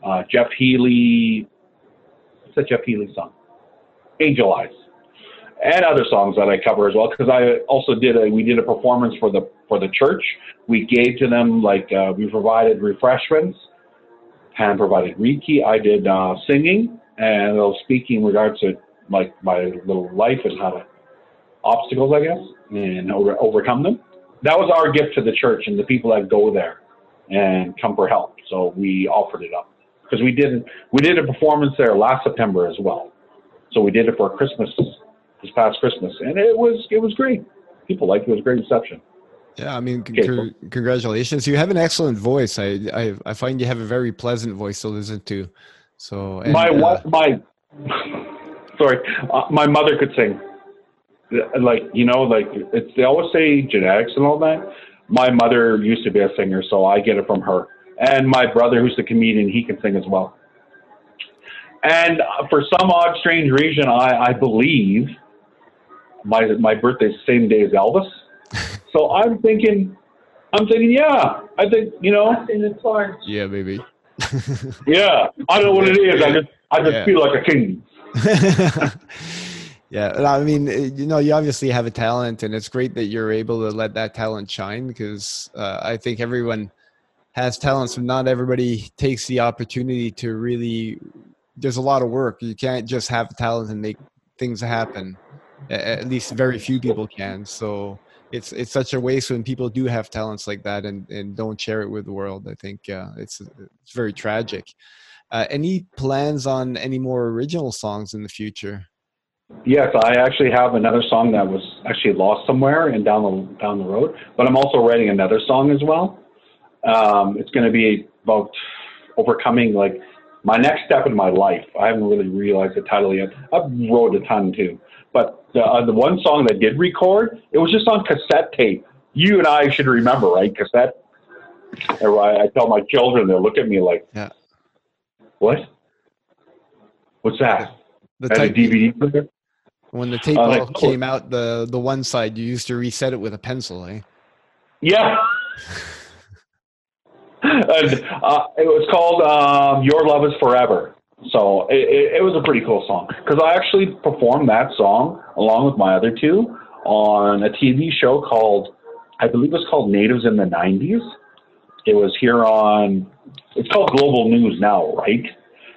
uh, Jeff Healey, what's that Jeff Healey song? Angel Eyes and other songs that I cover as well because I also did a we did a performance for the for the church. We gave to them like uh, we provided refreshments. Pam provided Reiki. I did uh, singing and a little speaking in regards to like my little life and how to obstacles, I guess, and over, overcome them. That was our gift to the church and the people that go there and come for help. So we offered it up because we didn't. we did a performance there last September as well. So we did it for Christmas this past Christmas, and it was it was great. People liked it. It was a great reception. Yeah, I mean, okay, c- congratulations. You have an excellent voice. I, I I find you have a very pleasant voice to listen to. So and, my uh, my sorry, uh, my mother could sing. Like you know, like it's they always say genetics and all that. My mother used to be a singer, so I get it from her. And my brother, who's a comedian, he can sing as well. And for some odd, strange reason, I, I believe my my birthday's the same day as Elvis. so I'm thinking, I'm thinking, yeah, I think you know. Yeah, maybe. yeah, I don't know what it is. I just I just yeah. feel like a king. yeah, I mean, eh, you know, you obviously have a talent, and it's great that you're able to let that talent shine because uh, I think everyone has talents, but not everybody takes the opportunity to really. There's a lot of work. You can't just have talent and make things happen at least very few people can. So it's it's such a waste when people do have talents like that and and don't share it with the world. I think uh, it's it's very tragic. Uh, any plans on any more original songs in the future? Yes, I actually have another song that was actually lost somewhere and down the down the road. But I'm also writing another song as well. Um, it's going to be about overcoming like my next step in my life. I haven't really realized the title yet. I've wrote a ton too, but the uh, the one song that did record, it was just on cassette tape. You and I should remember, right? Cassette. I, I tell my children, they look at me like, yeah. "What? What's that?" The type, DVD player. When the tape uh, came out, the the one side you used to reset it with a pencil, eh? Yeah. and uh, it was called um, "Your Love Is Forever." So it, it was a pretty cool song because I actually performed that song along with my other two on a TV show called, I believe it was called Natives in the '90s. It was here on, it's called Global News now, right?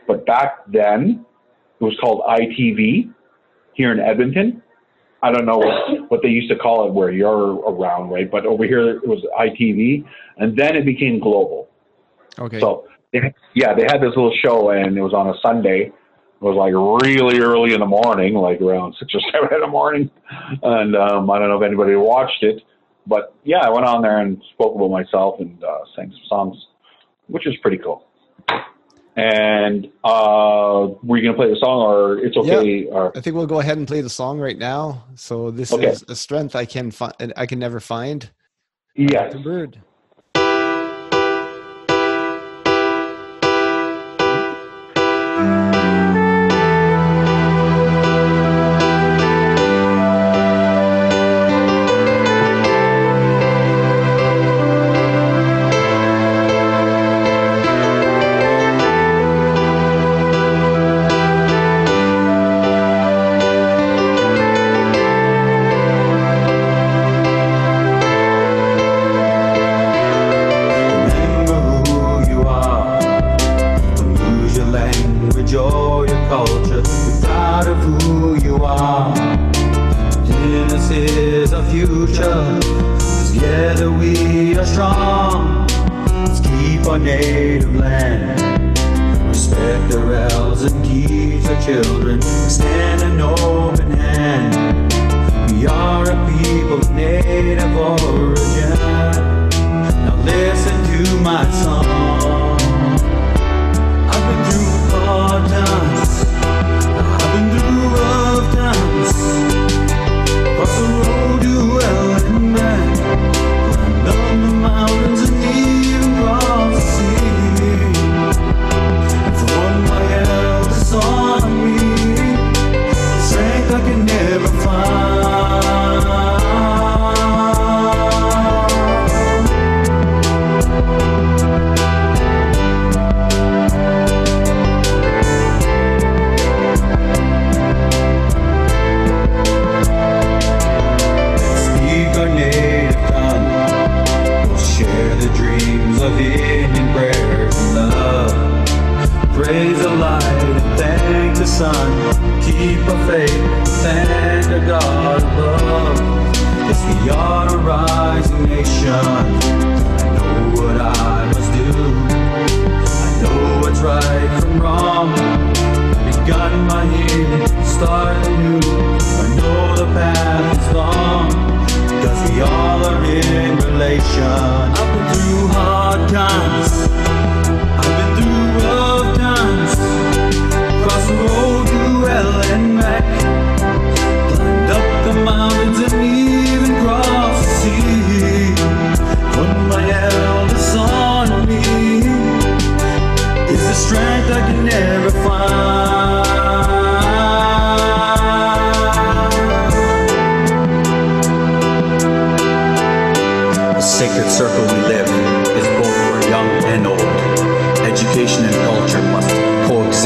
But back then, it was called ITV here in Edmonton. I don't know what, what they used to call it where you're around, right? But over here it was ITV, and then it became global. Okay. So yeah, they had this little show, and it was on a Sunday. It was like really early in the morning, like around six or seven in the morning, and um, I don't know if anybody watched it, but yeah, I went on there and spoke about myself and uh, sang some songs, which is pretty cool. And uh, were you going to play the song, or it's okay? Yeah, or? I think we'll go ahead and play the song right now. So this okay. is a strength I can find. I can never find. Yes. The bird.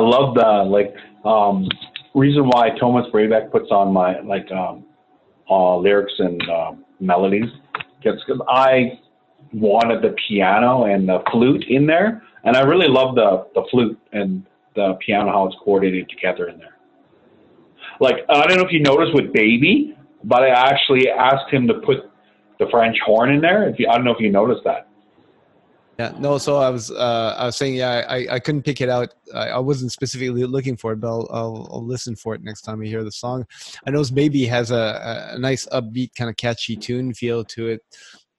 love the like um, reason why Thomas Braybeck puts on my like um, uh, lyrics and uh, melodies because I wanted the piano and the flute in there, and I really love the the flute and the piano how it's coordinated together in there. Like I don't know if you noticed with Baby, but I actually asked him to put the French horn in there. If you, I don't know if you noticed that. Yeah, no. So I was, uh, I was saying, yeah, I, I couldn't pick it out. I, I wasn't specifically looking for it, but I'll, I'll, I'll, listen for it next time I hear the song. I know Baby has a, a nice upbeat, kind of catchy tune feel to it.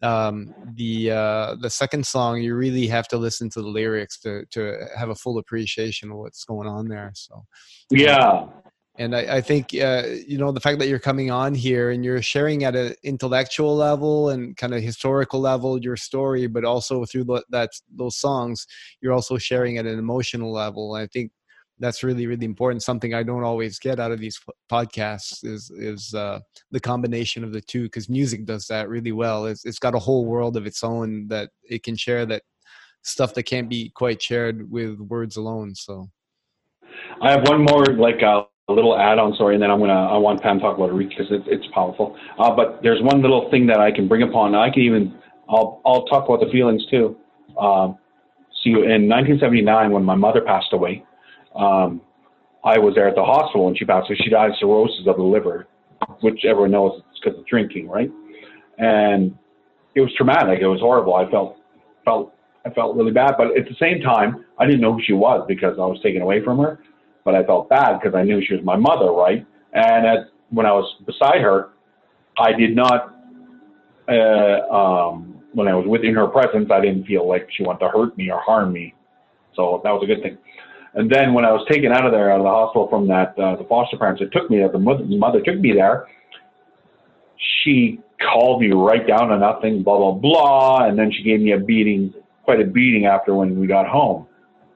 Um, the uh, the second song, you really have to listen to the lyrics to to have a full appreciation of what's going on there. So, yeah, and I, I think uh, you know the fact that you're coming on here and you're sharing at an intellectual level and kind of historical level your story, but also through the, that those songs, you're also sharing at an emotional level. I think that's really really important. Something I don't always get out of these podcasts is is uh, the combination of the two because music does that really well. It's, it's got a whole world of its own that it can share that stuff that can't be quite shared with words alone. So. I have one more like uh, a little add-on story, and then I'm gonna I want Pam to talk about it because it's it's powerful. Uh, but there's one little thing that I can bring upon. I can even I'll I'll talk about the feelings too. Um, see, in 1979, when my mother passed away, um, I was there at the hospital when she passed away. She died of cirrhosis of the liver, which everyone knows it's because of drinking, right? And it was traumatic. It was horrible. I felt felt I felt really bad, but at the same time, I didn't know who she was because I was taken away from her but I felt bad because I knew she was my mother, right? And at, when I was beside her, I did not, uh, um, when I was within her presence, I didn't feel like she wanted to hurt me or harm me. So that was a good thing. And then when I was taken out of there, out of the hospital from that, uh, the foster parents that took me, there, the mother, the mother took me there, she called me right down to nothing, blah, blah, blah. And then she gave me a beating, quite a beating after when we got home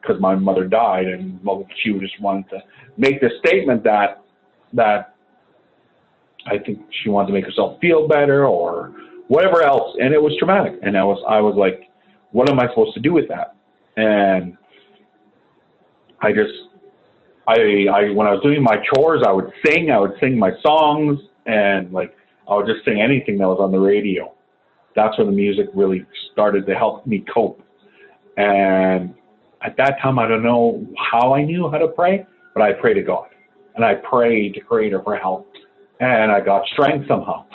because my mother died, and well, she just wanted to make the statement that that I think she wanted to make herself feel better or whatever else, and it was traumatic. And I was I was like, what am I supposed to do with that? And I just I I when I was doing my chores, I would sing, I would sing my songs, and like I would just sing anything that was on the radio. That's when the music really started to help me cope. And at that time, I don't know how I knew how to pray, but I prayed to God. And I prayed to Creator for help. And I got strength somehow.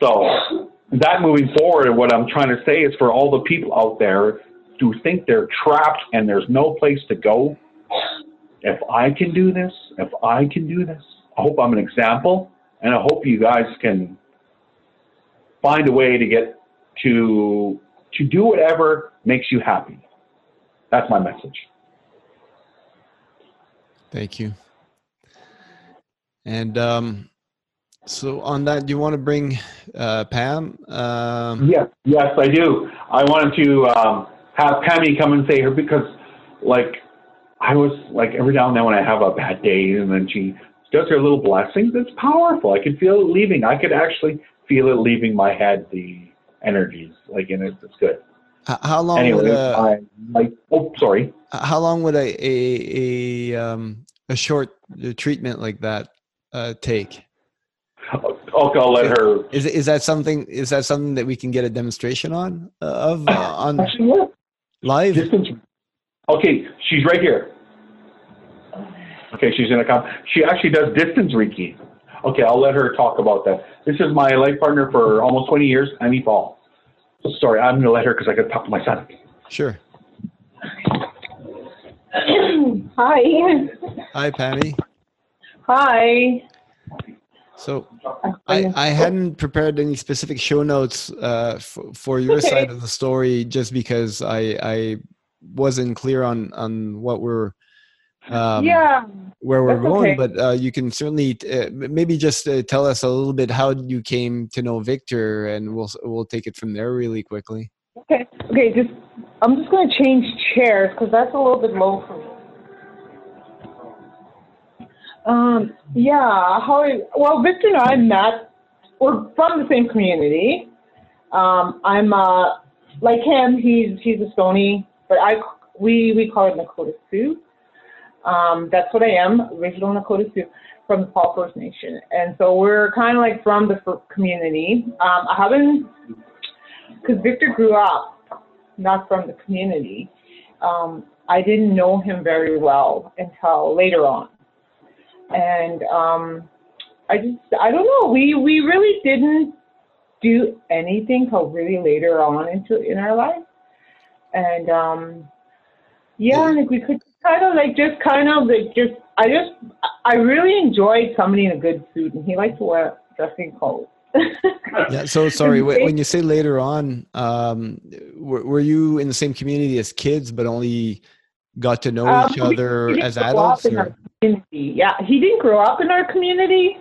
So, that moving forward, what I'm trying to say is for all the people out there who think they're trapped and there's no place to go, if I can do this, if I can do this, I hope I'm an example. And I hope you guys can find a way to get to to do whatever makes you happy. That's my message. Thank you. And um, so, on that, do you want to bring uh, Pam? Um, yes, yes, I do. I wanted to um, have Pammy come and say her because, like, I was like every now and then when I have a bad day, and then she does her little blessings. It's powerful. I could feel it leaving. I could actually feel it leaving my head. The energies, like, and it's, it's good. How long anyway, would a, I, like, oh, sorry. How long would a a a, um, a short treatment like that uh, take? Okay, I'll let her. Is is that something? Is that something that we can get a demonstration on uh, of uh, on Actually, yeah. live? Distance. Okay, she's right here. Okay, she's in a com. She actually does distance Reiki. Okay, I'll let her talk about that. This is my life partner for almost 20 years, Annie Paul. Sorry, I'm going to let her because I got to talk to my son. Sure. Hi. Hi, Patty. Hi. So I, I hadn't prepared any specific show notes uh, for, for your okay. side of the story just because I, I wasn't clear on, on what we're um, yeah where we're going okay. but uh, you can certainly uh, maybe just uh, tell us a little bit how you came to know victor and we'll we'll take it from there really quickly okay okay just i'm just going to change chairs because that's a little bit low for me um yeah how well victor and i met we're from the same community um i'm uh like him he's he's a stony but i we we call it Nakota Sioux. Um, that's what I am, original Nakota Sioux from the Paul First Nation, and so we're kind of like from the community. Um, I haven't, because Victor grew up not from the community. Um, I didn't know him very well until later on, and um, I just I don't know. We we really didn't do anything till really later on into in our life, and um, yeah, like we could kind of like just kind of like just I just I really enjoyed somebody in a good suit, and he liked to wear dressing clothes. Yeah. So sorry. When you say later on, um, were, were you in the same community as kids, but only got to know Um, each other as adults? in Or? our community. Yeah, he didn't grow up in our community.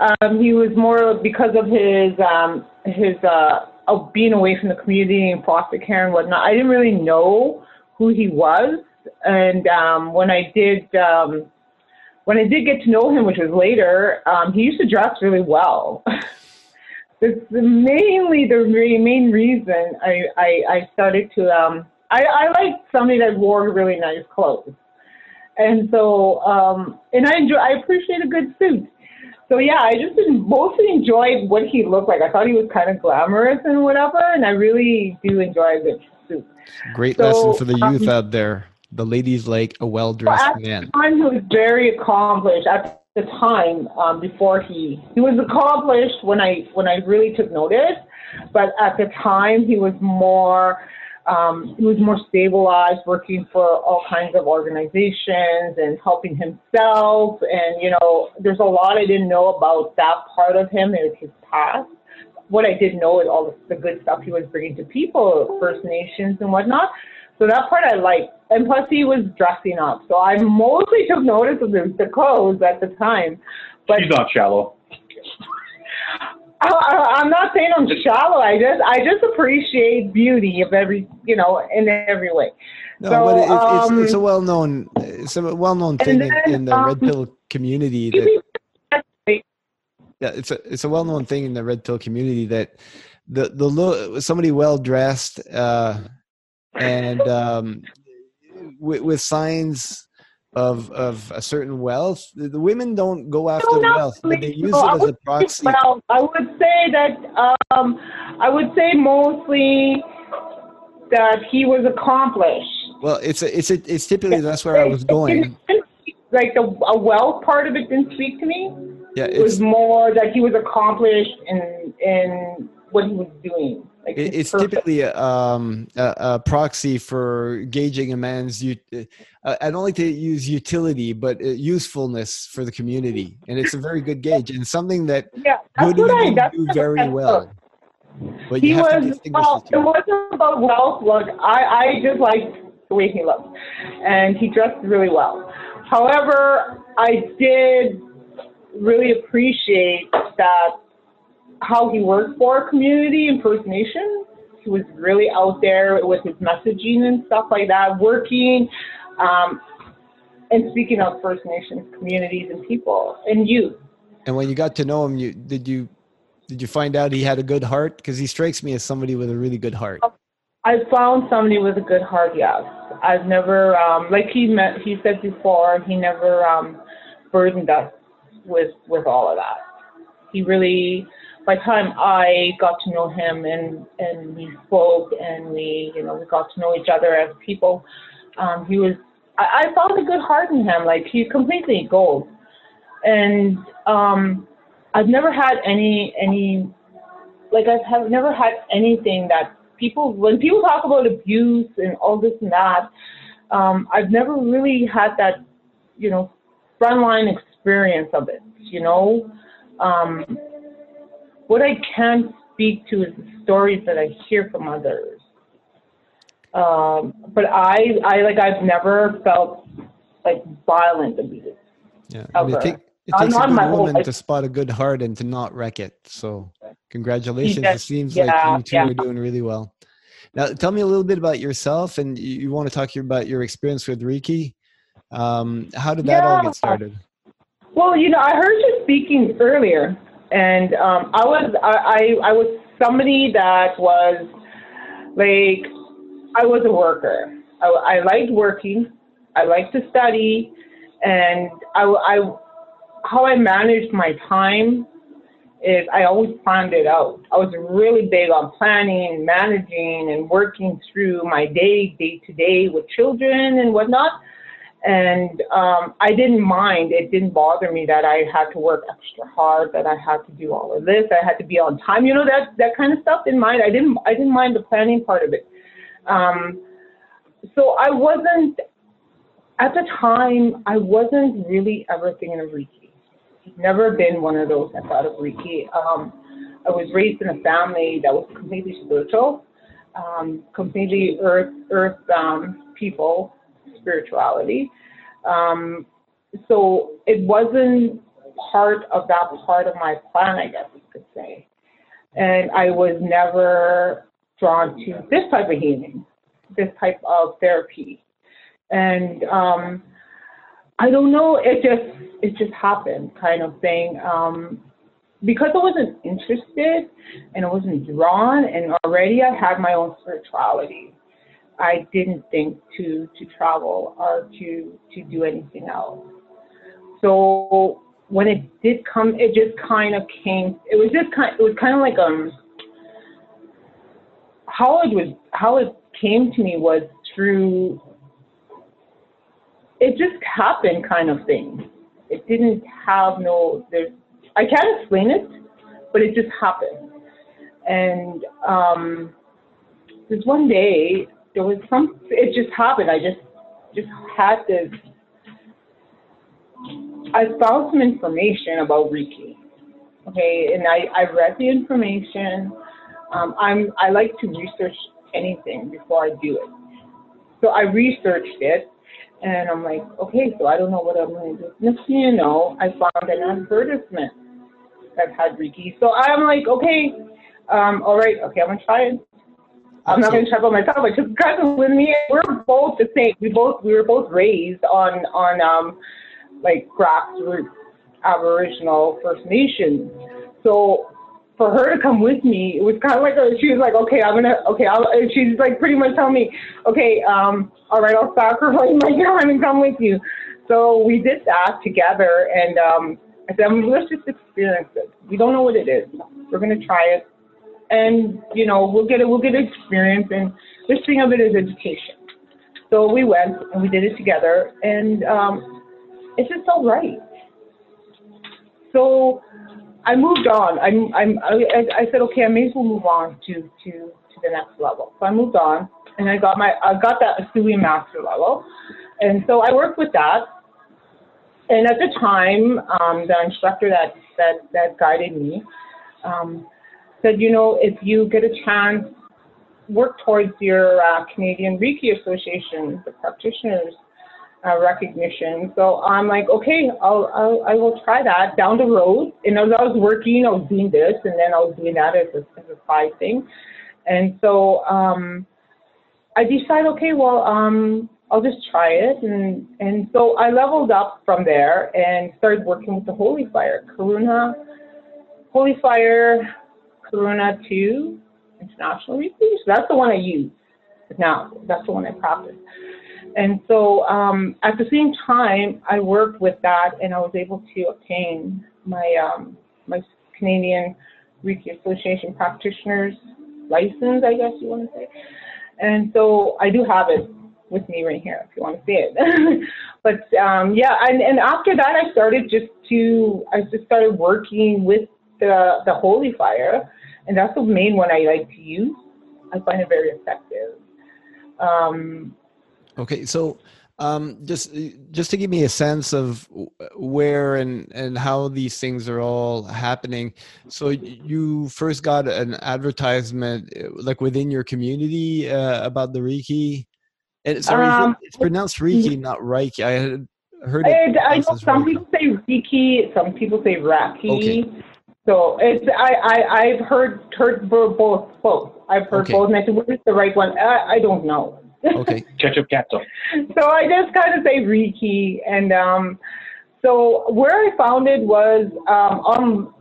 Um, he was more because of his um, his uh, of being away from the community and foster care and whatnot. I didn't really know who he was, and um, when I did um, when I did get to know him, which was later, um, he used to dress really well. It's mainly the re- main reason I, I, I started to um I, I like somebody that wore really nice clothes. And so um and I enjoy I appreciate a good suit. So yeah, I just mostly enjoyed what he looked like. I thought he was kind of glamorous and whatever, and I really do enjoy a good suit. Great So, lesson for the youth um, out there. The ladies like a well dressed at man. the time, he was very accomplished. At the time, um, before he he was accomplished when I when I really took notice, but at the time he was more um, he was more stabilized, working for all kinds of organizations and helping himself. And you know, there's a lot I didn't know about that part of him and his past. What I did know is all the, the good stuff he was bringing to people, First Nations and whatnot. So that part I liked. And plus he was dressing up. So I mostly took notice of the, the clothes at the time. But He's not shallow. I, I, I'm not saying I'm shallow. I just I just appreciate beauty of every you know in every way. No, So, but it, it's, it's, it's a um, well known it's a well known thing in, then, in the red um, pill community that yeah, it's a it's a well known thing in the red pill community that the the lo- somebody well dressed uh, and um, with, with signs of of a certain wealth, the, women don't go after No, the wealth, but they use No, I it as a would proxy. Well, I would say that um, I would say mostly that he was accomplished. Well, it's a, it's a, it's typically that's where I was going. Like the a wealth part of it didn't speak to me. Yeah, It was more that he was accomplished in in what he was doing. Like It- it's typically a, um, a, a proxy for gauging a man's. Uh, I don't like to use utility, but uh, usefulness for the community, and it's a very good gauge and something that yeah, that's good what I. That's do very well. But He you have to was well. It wasn't about wealth. Look, I I just liked the way he looked, and he dressed really well. However, I did really appreciate that how he worked for a community and First Nation. He was really out there with his messaging and stuff like that, working um, and speaking of First Nations communities and people and youth. And when you got to know him, you did you did you find out he had a good heart? Because he strikes me as somebody with a really good heart. I found somebody with a good heart. Yes, I've never um, like he met. He said before he never um, burdened us with with all of that. He really, by the time I got to know him and and we spoke and we you know we got to know each other as people, um, he was. I, I found a good heart in him. Like he's completely gold, and um, I've never had any any like I have never had anything that people when people talk about abuse and all this and that, um, I've never really had that, you know, frontline experience of it. You know, um, what I can speak to is the stories that I hear from others. Um, but I, I like I've never felt like violent abuse. Yeah, and it, Ever. take, it I'm takes a not good whole woman to spot a good heart and to not wreck it. So, congratulations! Yeah, it seems yeah, like you two yeah. are doing really well. Now, tell me a little bit about yourself, and you, you want to talk about your experience with Reiki. Um, how did that all get started? Well, you know, I heard you speaking earlier, and um, I was I, I I was somebody that was like I was a worker. I, I liked working. I liked to study, and I, I how I managed my time is I always planned it out. I was really big on planning, managing, and working through my day, day to day with children and whatnot. And um, I didn't mind. It didn't bother me that I had to work extra hard, that I had to do all of this. I had to be on time. You know that that kind of stuff. Didn't mind. I didn't. I didn't mind the planning part of it. Um, so I wasn't at the time. I wasn't really ever thinking of Reiki. Never been one of those that thought of Reiki. Um, I was raised in a family that was completely spiritual, um, completely earth earth um, people spirituality. Um, so it wasn't part of that part of my plan, I guess you could say. And I was never drawn to this type of healing, this type of therapy. And um, I don't know, it just it just happened kind of thing. Um, because I wasn't interested and I wasn't drawn and already I had my own spirituality. I didn't think to to travel or to to do anything else. So when it did come, it just kind of came. It was just kind. It was kind of like um how it was how it came to me was through. It just happened, kind of thing. It didn't have no. There's I can't explain it, but it just happened. And um, there's one day there was some it just happened. I just just had this i found some information about reiki okay? And i i read the information. Um, i'm i like to research anything before i do it. So i researched it and i'm like okay so i don't know what i'm going to do. Next thing you know i found an advertisement that had reiki. So i'm like okay um, all right okay i'm going to try it I'm not going to talk about myself. I took cousin with me. We're both the same. We both we were both raised on on um like grassroots Aboriginal First Nations. So for her to come with me, it was kind of like a, she was like, okay, I'm gonna okay. I'll, she's like pretty much telling me, okay, um, all right, I'll sacrifice my time and come with you. So we did that together, and um, I said, let's just experience it. We don't know what it is. We're gonna try it and you know we'll get it we'll get experience and this thing of it is education. So we went and we did it together and um, it just felt right. So i moved on. I'm i'm I, I said okay i may as well move on to to to the next level. So i moved on and i got my i got that Usui master level. And so i worked with that. And at the time um, the instructor that that that guided me um, said, you know, if you get a chance, work towards your uh, Canadian Reiki Association, the practitioners uh, recognition. So I'm like, okay, I'll, I'll I will try that down the road. And as I was working, I was doing this, and then I was doing that as a, as a side thing. And so um, I decided, okay, well, um, I'll just try it. And, and so I leveled up from there and started working with the Holy Fire, Karuna, Holy Fire, Karuna 2 International Reiki. So that's the one I use now. That's the one I practice. And so um, at the same time, I worked with that and I was able to obtain my, um, my Canadian Reiki Association practitioner's license, I guess you want to say. And so I do have it with me right here if you want to see it. but um, yeah, and, and after that, I started just to, I just started working with the, the Holy Fire and that's the main one I like to use. I find it very effective. Um, okay, so um, just just to give me a sense of where and and how these things are all happening. So you first got an advertisement like within your community uh, about the Reiki. And sorry, um, it's pronounced Reiki, not Reiki. I heard it. I, I know some people say Reiki, some people say Reiki. Okay. So it's I, I I've heard heard both both. I've heard okay. both, and I said, "What is the right one?" I, I don't know. Okay. Ketchup ketchup. so I just kind of say Reiki, and um, so where I found it was um, on.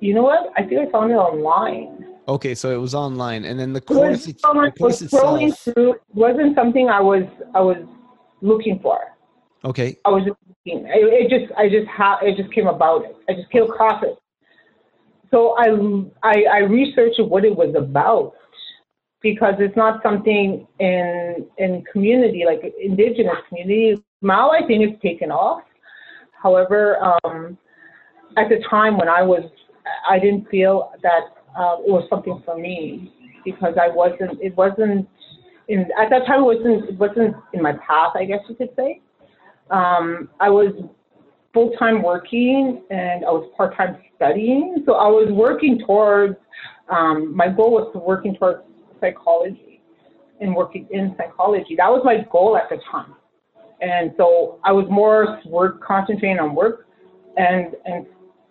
You know what? I think I found it online. Okay, so it was online, and then the It was course, it, the course was scrolling itself. through wasn't something I was I was looking for. Okay, I was just It, just I just ha- it just came about it. I just came across it. So I, I I researched what it was about because it's not something in in community like indigenous community. Now I think it's taken off. However, um, at the time when I was, I didn't feel that uh, it was something for me because I wasn't. It wasn't in at that time. It wasn't. It wasn't in my path. I guess you could say. Um, I was full time working and I was part time studying. So I was working towards. Um, my goal was to working towards psychology and working in psychology. That was my goal at the time. And so I was more work concentrating on work and and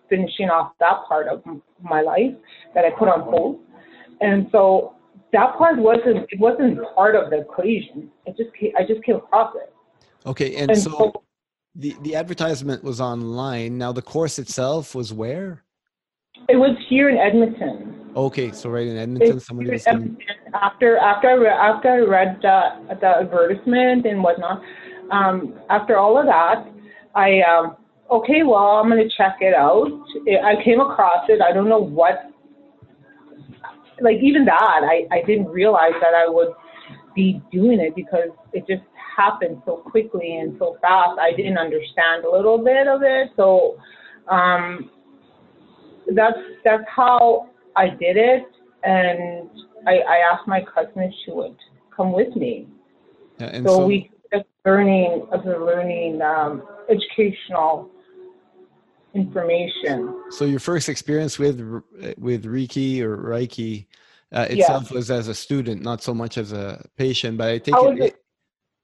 finishing off that part of my life that I put on hold. And so that part wasn't it wasn't part of the equation. It just came, I just came across it. Okay, and, And so so the the advertisement was online. Now the course itself was where? it was here in Edmonton. Okay, so right in Edmonton, It's somebody was in gonna, after after I read, after I read the, the advertisement and whatnot. Um, after all of that, I um, okay, well, I'm gonna check it out. I came across it. I don't know what, like even that, I I didn't realize that I would be doing it because it just happened so quickly and so fast. I didn't understand a little bit of it, so um, that's that's how I did it, and I, I asked my cousin if she would come with me. yeah, So, so, we just learning of the learning um, educational information. so your first experience with with Reiki or Reiki uh, Yeah. itself was as a student, not so much as a patient. But I think I it-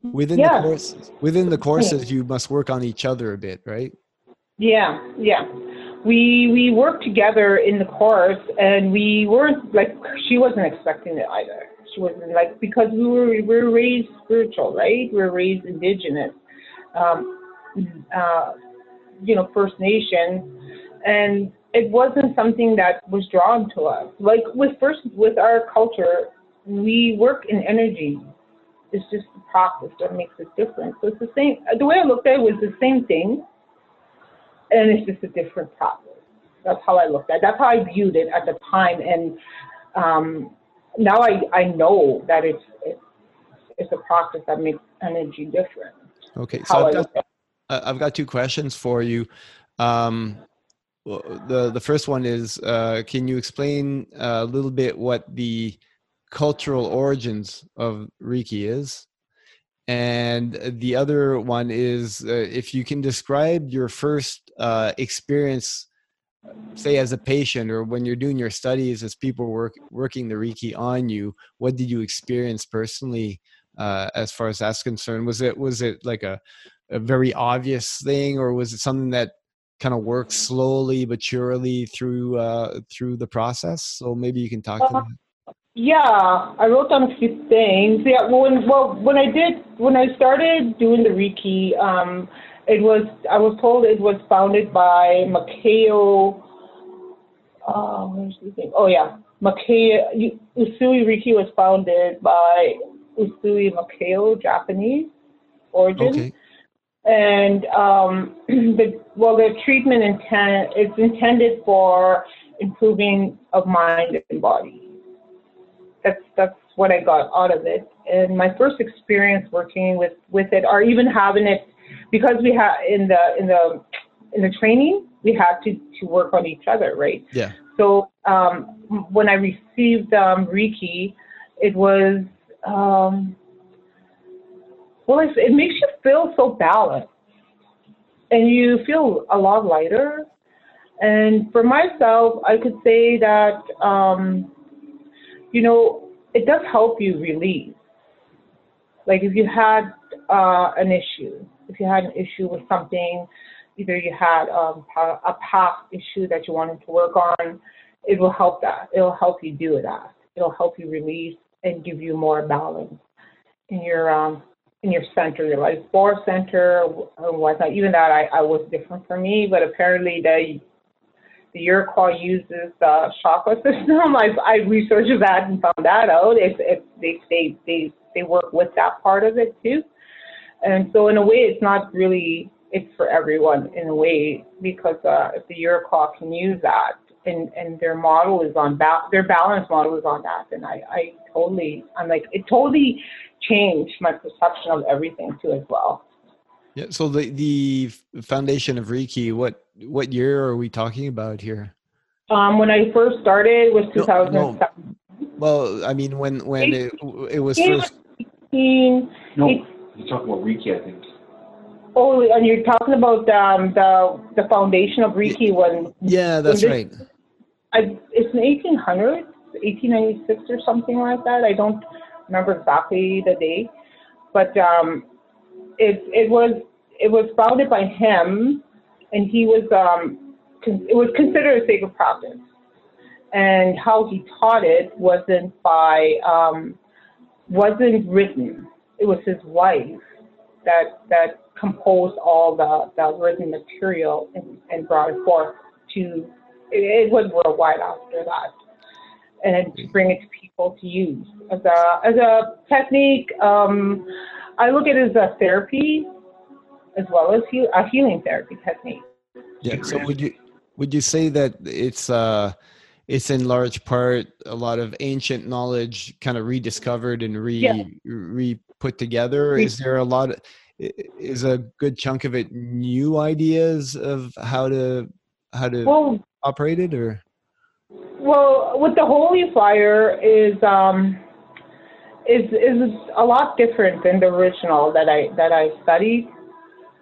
within Yeah. the course within the courses you must work on each other a bit, right? Yeah, yeah. We we worked together in the course, and we weren't like she wasn't expecting it either. She wasn't like because we were we were raised spiritual, right? We were raised indigenous, um, uh, you know, First Nation, and it wasn't something that was drawn to us. Like with first with our culture, we work in energy. It's just the process that makes it different. So it's the same. The way I looked at it was the same thing and it's just a different process. That's how I looked at it. That's how I viewed it at the time. And um, now I, I know that it's, it's, it's a process that makes energy different. Okay, so I've got I've got two questions for you. Um, the the first one is, uh, can you explain a little bit what the cultural origins of Reiki is? And the other one is, uh, if you can describe your first uh, experience, say as a patient or when you're doing your studies as people work working the Reiki on you, what did you experience personally uh, as far as that's concerned? Was it was it like a a very obvious thing, or was it something that kind of works slowly but surely through uh, through the process? So maybe you can talk to that. Yeah, I wrote down a few things. Yeah, well, when well when I did when I started doing the Reiki, um, it was I was told it was founded by Mikao. Uh, where's the thing? Oh yeah, Mikao Usui Reiki was founded by Usui Mikao, Japanese origin. Okay. And um, the well, the treatment intent it's intended for improving of mind and body. That's that's what I got out of it. And my first experience working with with it, or even having it, because we had in the in the in the training we had to to work on each other, right? Yeah. So um, when I received um, Reiki, it was um, well, it, it makes you feel so balanced, and you feel a lot lighter. And for myself, I could say that um, you know it does help you release. Like if you had uh, an issue, if you had an issue with something, either you had um, a past issue that you wanted to work on, it will help that. It'll help you do that. It'll help you release and give you more balance in your um, in your center, your life force center and whatnot. Even that, I, I was different for me, but apparently the the Iroquois uses the chakra system. I've I researched that and found that out. If if they they they they work with that part of it too, and so in a way, it's not really it's for everyone in a way because uh, the Iroquois can use that and and their model is on ba- their balance model is on that, And I I totally I'm like it totally changed my perception of everything too as well. Yeah. So the the foundation of Reiki, what what year are we talking about here? Um, when I first started was 2007. No, no. Well, I mean, when when it, it was first. 18, no, you talking about Reiki, I think. Oh, and you're talking about um, the the foundation of Reiki when. Yeah, that's when this, right. I, it's in 1800s, 1896 or something like that. I don't remember exactly the date, but um, it it was it was founded by him, and he was um, con- it was considered a sacred practice, and how he taught it wasn't by um, wasn't written. It was his wife that that composed all the, the written material and, and brought it forth to it, it was worldwide after that. And to bring it to people to use as a as a technique. Um, I look at it as a therapy as well as he, a healing therapy technique. Yeah. So would you would you say that it's uh it's in large part a lot of ancient knowledge kind of rediscovered and re yeah. re put together? Is there a lot of is a good chunk of it new ideas of how to how to well, operate it or well with the holy fire is um is is a lot different than the original that i that i studied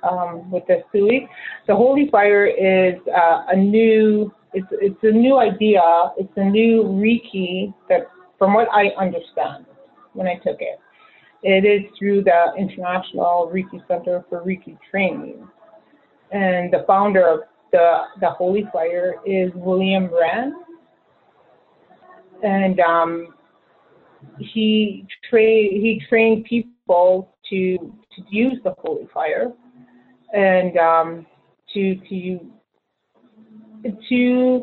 um, with the Usui the holy fire is uh, a new it's it's a new idea it's a new reiki that from what i understand when i took it it is through the International Reiki Center for Reiki Training. And the founder of the, the Holy Fire is William Rand. And um, he, tra- he trained people to, to use the Holy Fire and um, to, to, to,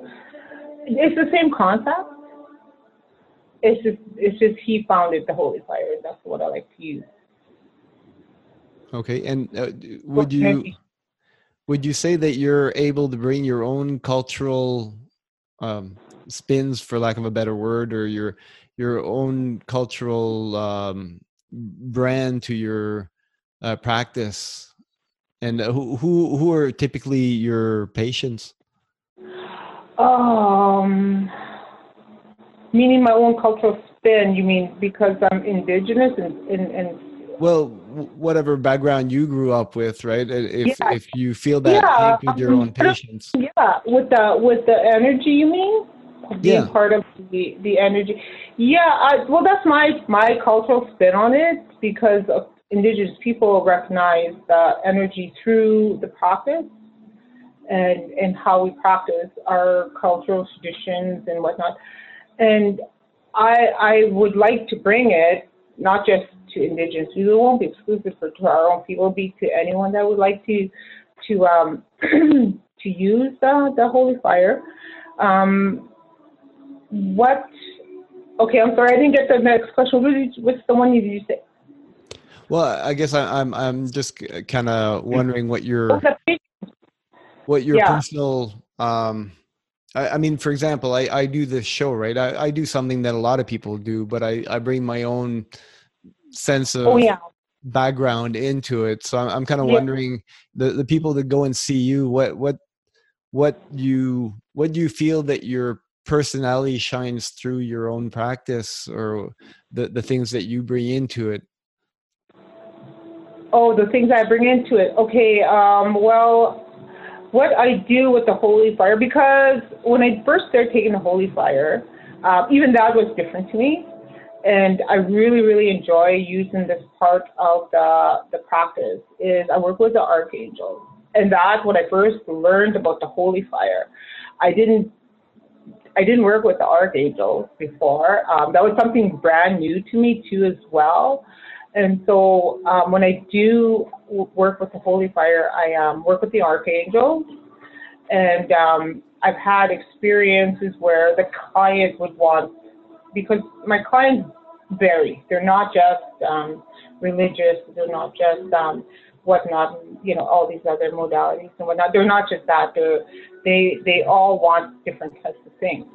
it's the same concept it's just it's just he founded the holy fire. That's what I like to use. Okay, and uh, would you would you say that you're able to bring your own cultural um, spins, for lack of a better word, or your your own cultural um, brand to your uh, practice? And who who who are typically your patients? Um meaning my own cultural spin. You mean because I'm indigenous and and, and well, whatever background you grew up with, right? If yeah. if you feel that yeah. with your own patients, yeah, with the with the energy, you mean being yeah. part of the the energy. Yeah, I, well, that's my my cultural spin on it because indigenous people recognize the energy through the practice and and how we practice our cultural traditions and whatnot. And I, I would like to bring it not just to indigenous people, it won't be exclusive for to our own people, It'll be to anyone that would like to to um, to use the, the holy fire. Um, what? Okay, I'm sorry, I didn't get the next question. What did you, what's the one you did you say? Well, I guess I, am I'm, I'm just kind of wondering what your what your yeah. personal um, I, I mean, for example, I, I do this show, right? I, I do something that a lot of people do, but I, I bring my own sense of oh, yeah. background into it. So I'm, I'm kind of yeah. wondering the, the people that go and see you, what, what, what you, what do you feel that your personality shines through your own practice or the, the things that you bring into it? Oh, the things I bring into it. Okay. Um, well, what I do with the holy fire, because when I first started taking the holy fire, uh, even that was different to me. And I really, really enjoy using this part of the, the practice is I work with the archangels. And that's what I first learned about the holy fire. I didn't I didn't work with the archangels before. Um, that was something brand new to me too as well. And so um, when I do work with the Holy Fire, I um, work with the archangels, and um, I've had experiences where the client would want, because my clients vary. They're not just um, religious. They're not just um, whatnot. You know, all these other modalities and whatnot. They're not just that. They're, they they all want different types of things.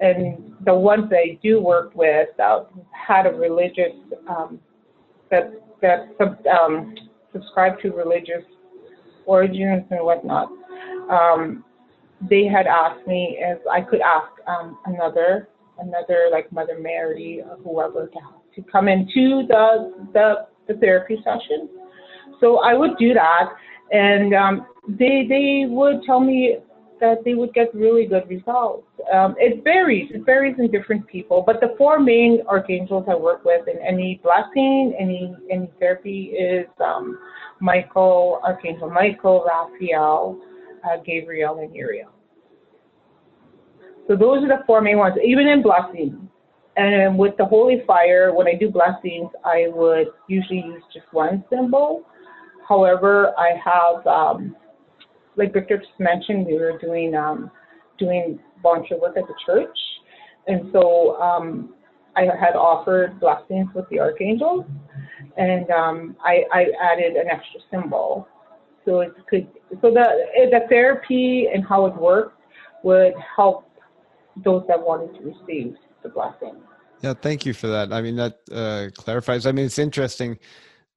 And the ones that I do work with uh, had a religious um, that that sub, um, subscribe to religious origins and whatnot. Um, they had asked me if I could ask um, another another like Mother Mary or whoever to, to come into the, the the therapy session. So I would do that, and um, they they would tell me that they would get really good results. Um, it varies. It varies in different people, but the four main archangels I work with in any blessing, any any therapy is um, Michael, Archangel Michael, Raphael, uh, Gabriel, and Uriel. So those are the four main ones, even in blessings. And with the holy fire, when I do blessings, I would usually use just one symbol. However, I have, um, like Victor just mentioned, we were doing um, doing volunteer work at the church, and so um, I had offered blessings with the archangels, and um, I, I added an extra symbol, so it could so the the therapy and how it works would help those that wanted to receive the blessing. Yeah, thank you for that. I mean, that uh, clarifies. I mean, it's interesting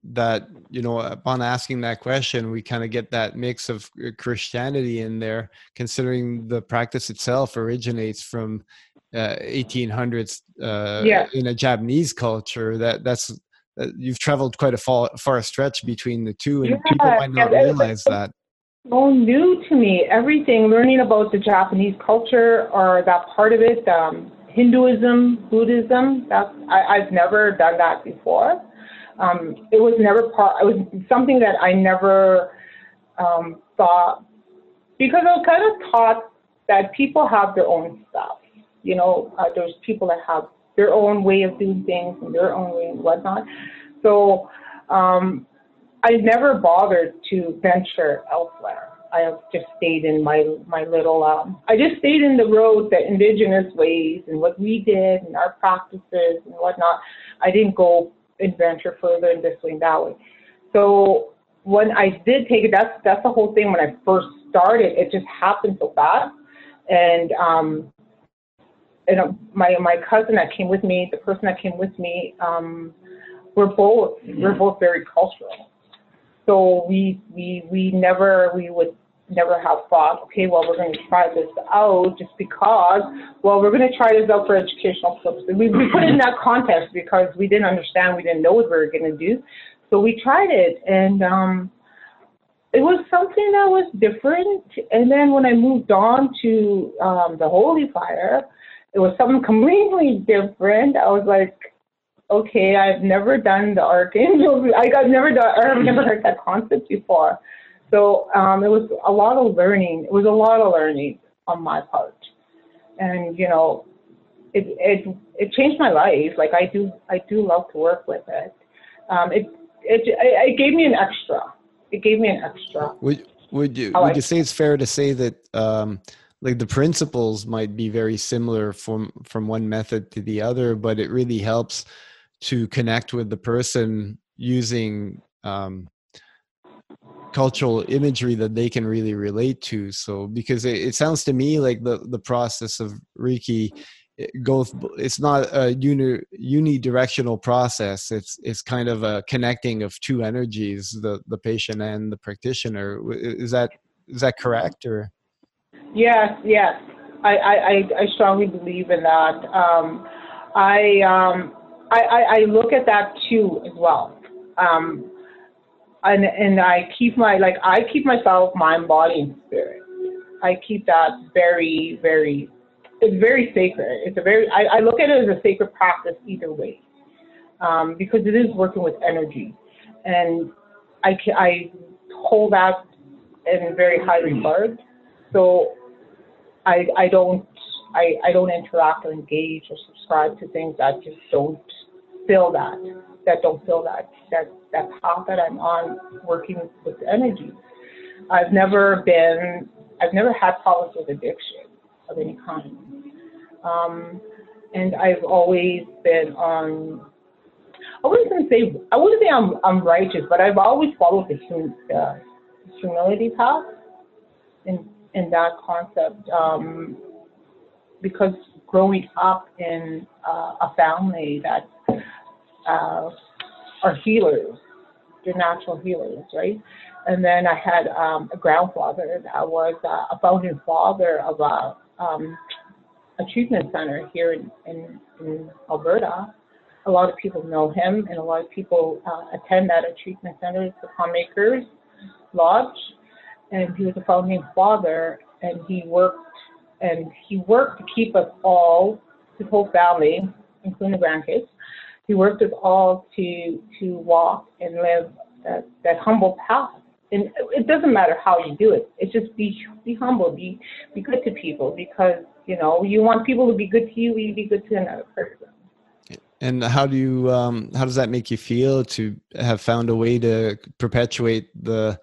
that you know upon asking that question we kind of get that mix of uh, christianity in there considering the practice itself originates from uh, 1800s uh, yeah. in a japanese culture that that's uh, you've traveled quite a far, far stretch between the two and yeah, people might not yeah, realize that so new to me. Everything, learning about the Japanese culture or that part of it, um, Hinduism, Buddhism. That's I, I've never done that before. Um, it was never part. It was something that I never um, thought because I was kind of taught that people have their own stuff. You know, uh, there's people that have their own way of doing things and their own way and whatnot. So um, I never bothered to venture elsewhere. I have just stayed in my my little. Um, I just stayed in the road, the indigenous ways, and what we did, and our practices and whatnot. I didn't go and venture further in way and. So when I did take it, that's that's the whole thing. When I first started, it just happened so fast, and um, and uh, my my cousin that came with me, the person that came with me, um, we're both we're both very cultural so we we we never we would never have thought, okay, well we're going to try this out just because, well we're going to try this out for educational purposes. We, we put it in that context because we didn't understand, we didn't know what we were going to do, so we tried it and um, it was something that was different. And then when I moved on to um, the Holy Fire, it was something completely different. I was like, okay, I've never done the archangel. I got never done. I've never heard that concept before. So um, it was a lot of learning. It was a lot of learning on my part, and you know, it it it changed my life. Like I do I do love to work with it. Um, it it it gave me an extra. It gave me an extra. Would would you would you say it's fair to say that um, like the principles might be very similar from from one method to the other, but it really helps to connect with the person using um, cultural imagery that they can really relate to so because it, it, sounds to me like the the process of reiki it goes it's not a uni, unidirectional process. It's it's kind of a connecting of two energies the the patient and the practitioner. Is that is that correct or? Yes yes. I i i strongly believe in that. Um i um I, I, I look at that too as well. Um, and and I keep my like I keep myself mind, body, and spirit. I keep that very, very. It's very sacred. It's a very. I, I look at it as a sacred practice either way, um, because it is working with energy, and I I hold that in very high regard. So I I don't I, I don't interact or engage or subscribe to things that just don't feel that, that don't feel that, that, that path that I'm on working with energy. I've never been I've never had problems with addiction of any kind. Um, and I've always been on. I wouldn't say I wouldn't say I'm I'm righteous, but I've always followed the hum, uh, humility path in in that concept um, because growing up in uh, a family that uh, are healers, they're natural healers, right? And then I had um, a grandfather that was uh, a founding father of a, um, a treatment center here in, in, in, Alberta. A lot of people know him, and a lot of people uh, attend that a treatment center. It's the Poundmaker's Lodge, and he was a founding father, and he worked and he worked to keep us all, his whole family, including the grandkids. He worked us all to to walk and live that, that humble path and it doesn't matter how you do it. It's just be be humble, be be good to people because you know you want people to be good to you. You be good to another person. And how do you um, how does that make you feel to have found a way to perpetuate the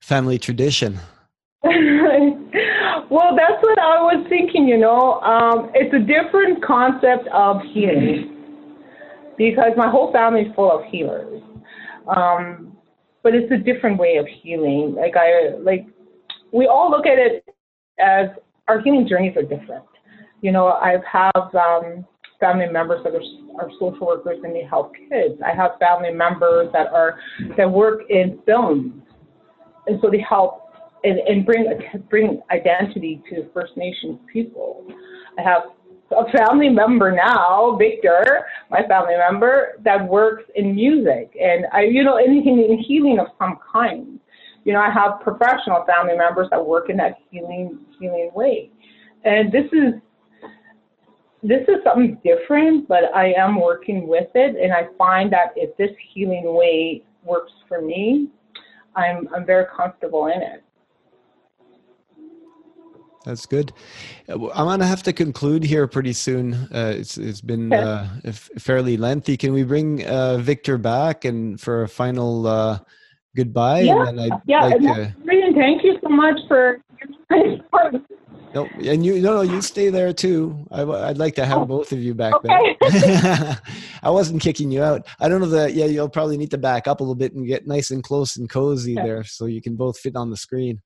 family tradition? well, that's what I was thinking. You know, um, it's a different concept of healing because my whole family is full of healers. Um, but it's a different way of healing. Like I like we all look at it as our healing journeys are different. You know, I have um, family members that are, are social workers and they help kids. I have family members that are that work in films, and so they help and, and bring bring identity to First Nations people. I have a family member now, Victor, my family member, that works in music and I, you know, anything in healing of some kind. You know, I have professional family members that work in that healing healing way, and this is this is something different, but I am working with it, and I find that if this healing way works for me, I'm I'm very comfortable in it. That's good. Uh, I'm gonna have to conclude here pretty soon. Uh, it's it's been uh, fairly lengthy. Can we bring uh, Victor back and for a final uh, goodbye? Yeah, and then I'd yeah. Like, and thank you so much for. no, and you no no you stay there too. I, would like to have oh, both of you back okay. there. I wasn't kicking you out. I don't know that. Yeah, you'll probably need to back up a little bit and get nice and close and cozy okay. there, so you can both fit on the screen.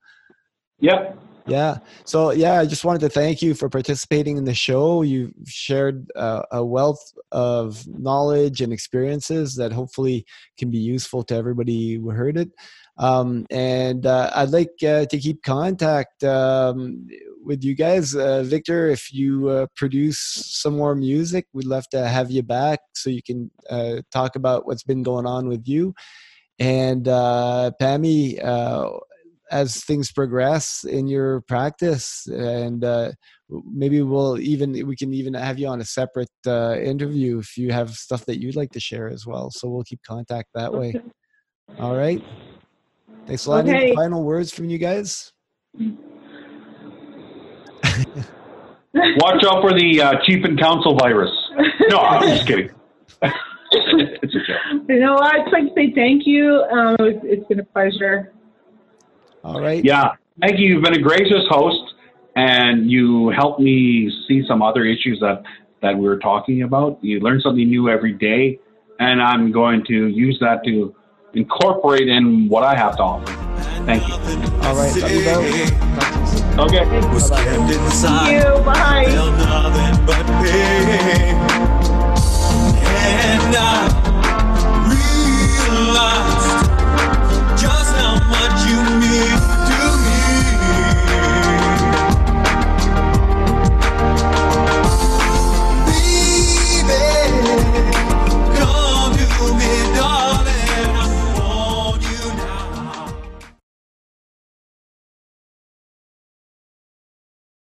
Yep. Yeah. So yeah, I just wanted to thank you for participating in the show. You shared uh, a wealth of knowledge and experiences that hopefully can be useful to everybody who heard it. Um, and uh, I'd like uh, to keep contact um, with you guys, uh, Victor. If you uh, produce some more music, we'd love to have you back so you can uh, talk about what's been going on with you. And Pammy, as things progress in your practice and uh, maybe we'll even we can even have you on a separate uh, interview if you have stuff that you'd like to share as well. So we'll keep contact that way. All right. Thanks a lot. Okay. Any final words from you guys? Watch out for the uh, chief and council virus. No i'm just kidding. It's a joke. You know i'd like to say thank you. Um, it's, it's been a pleasure all right. Yeah. Thank you. You've been a gracious host and you helped me see some other issues that, that we were talking about. You learn something new every day, and I'm going to use that to incorporate in what I have to offer. Thank you. All right. Okay. Was Bye-bye. kept inside. Thank you. Bye.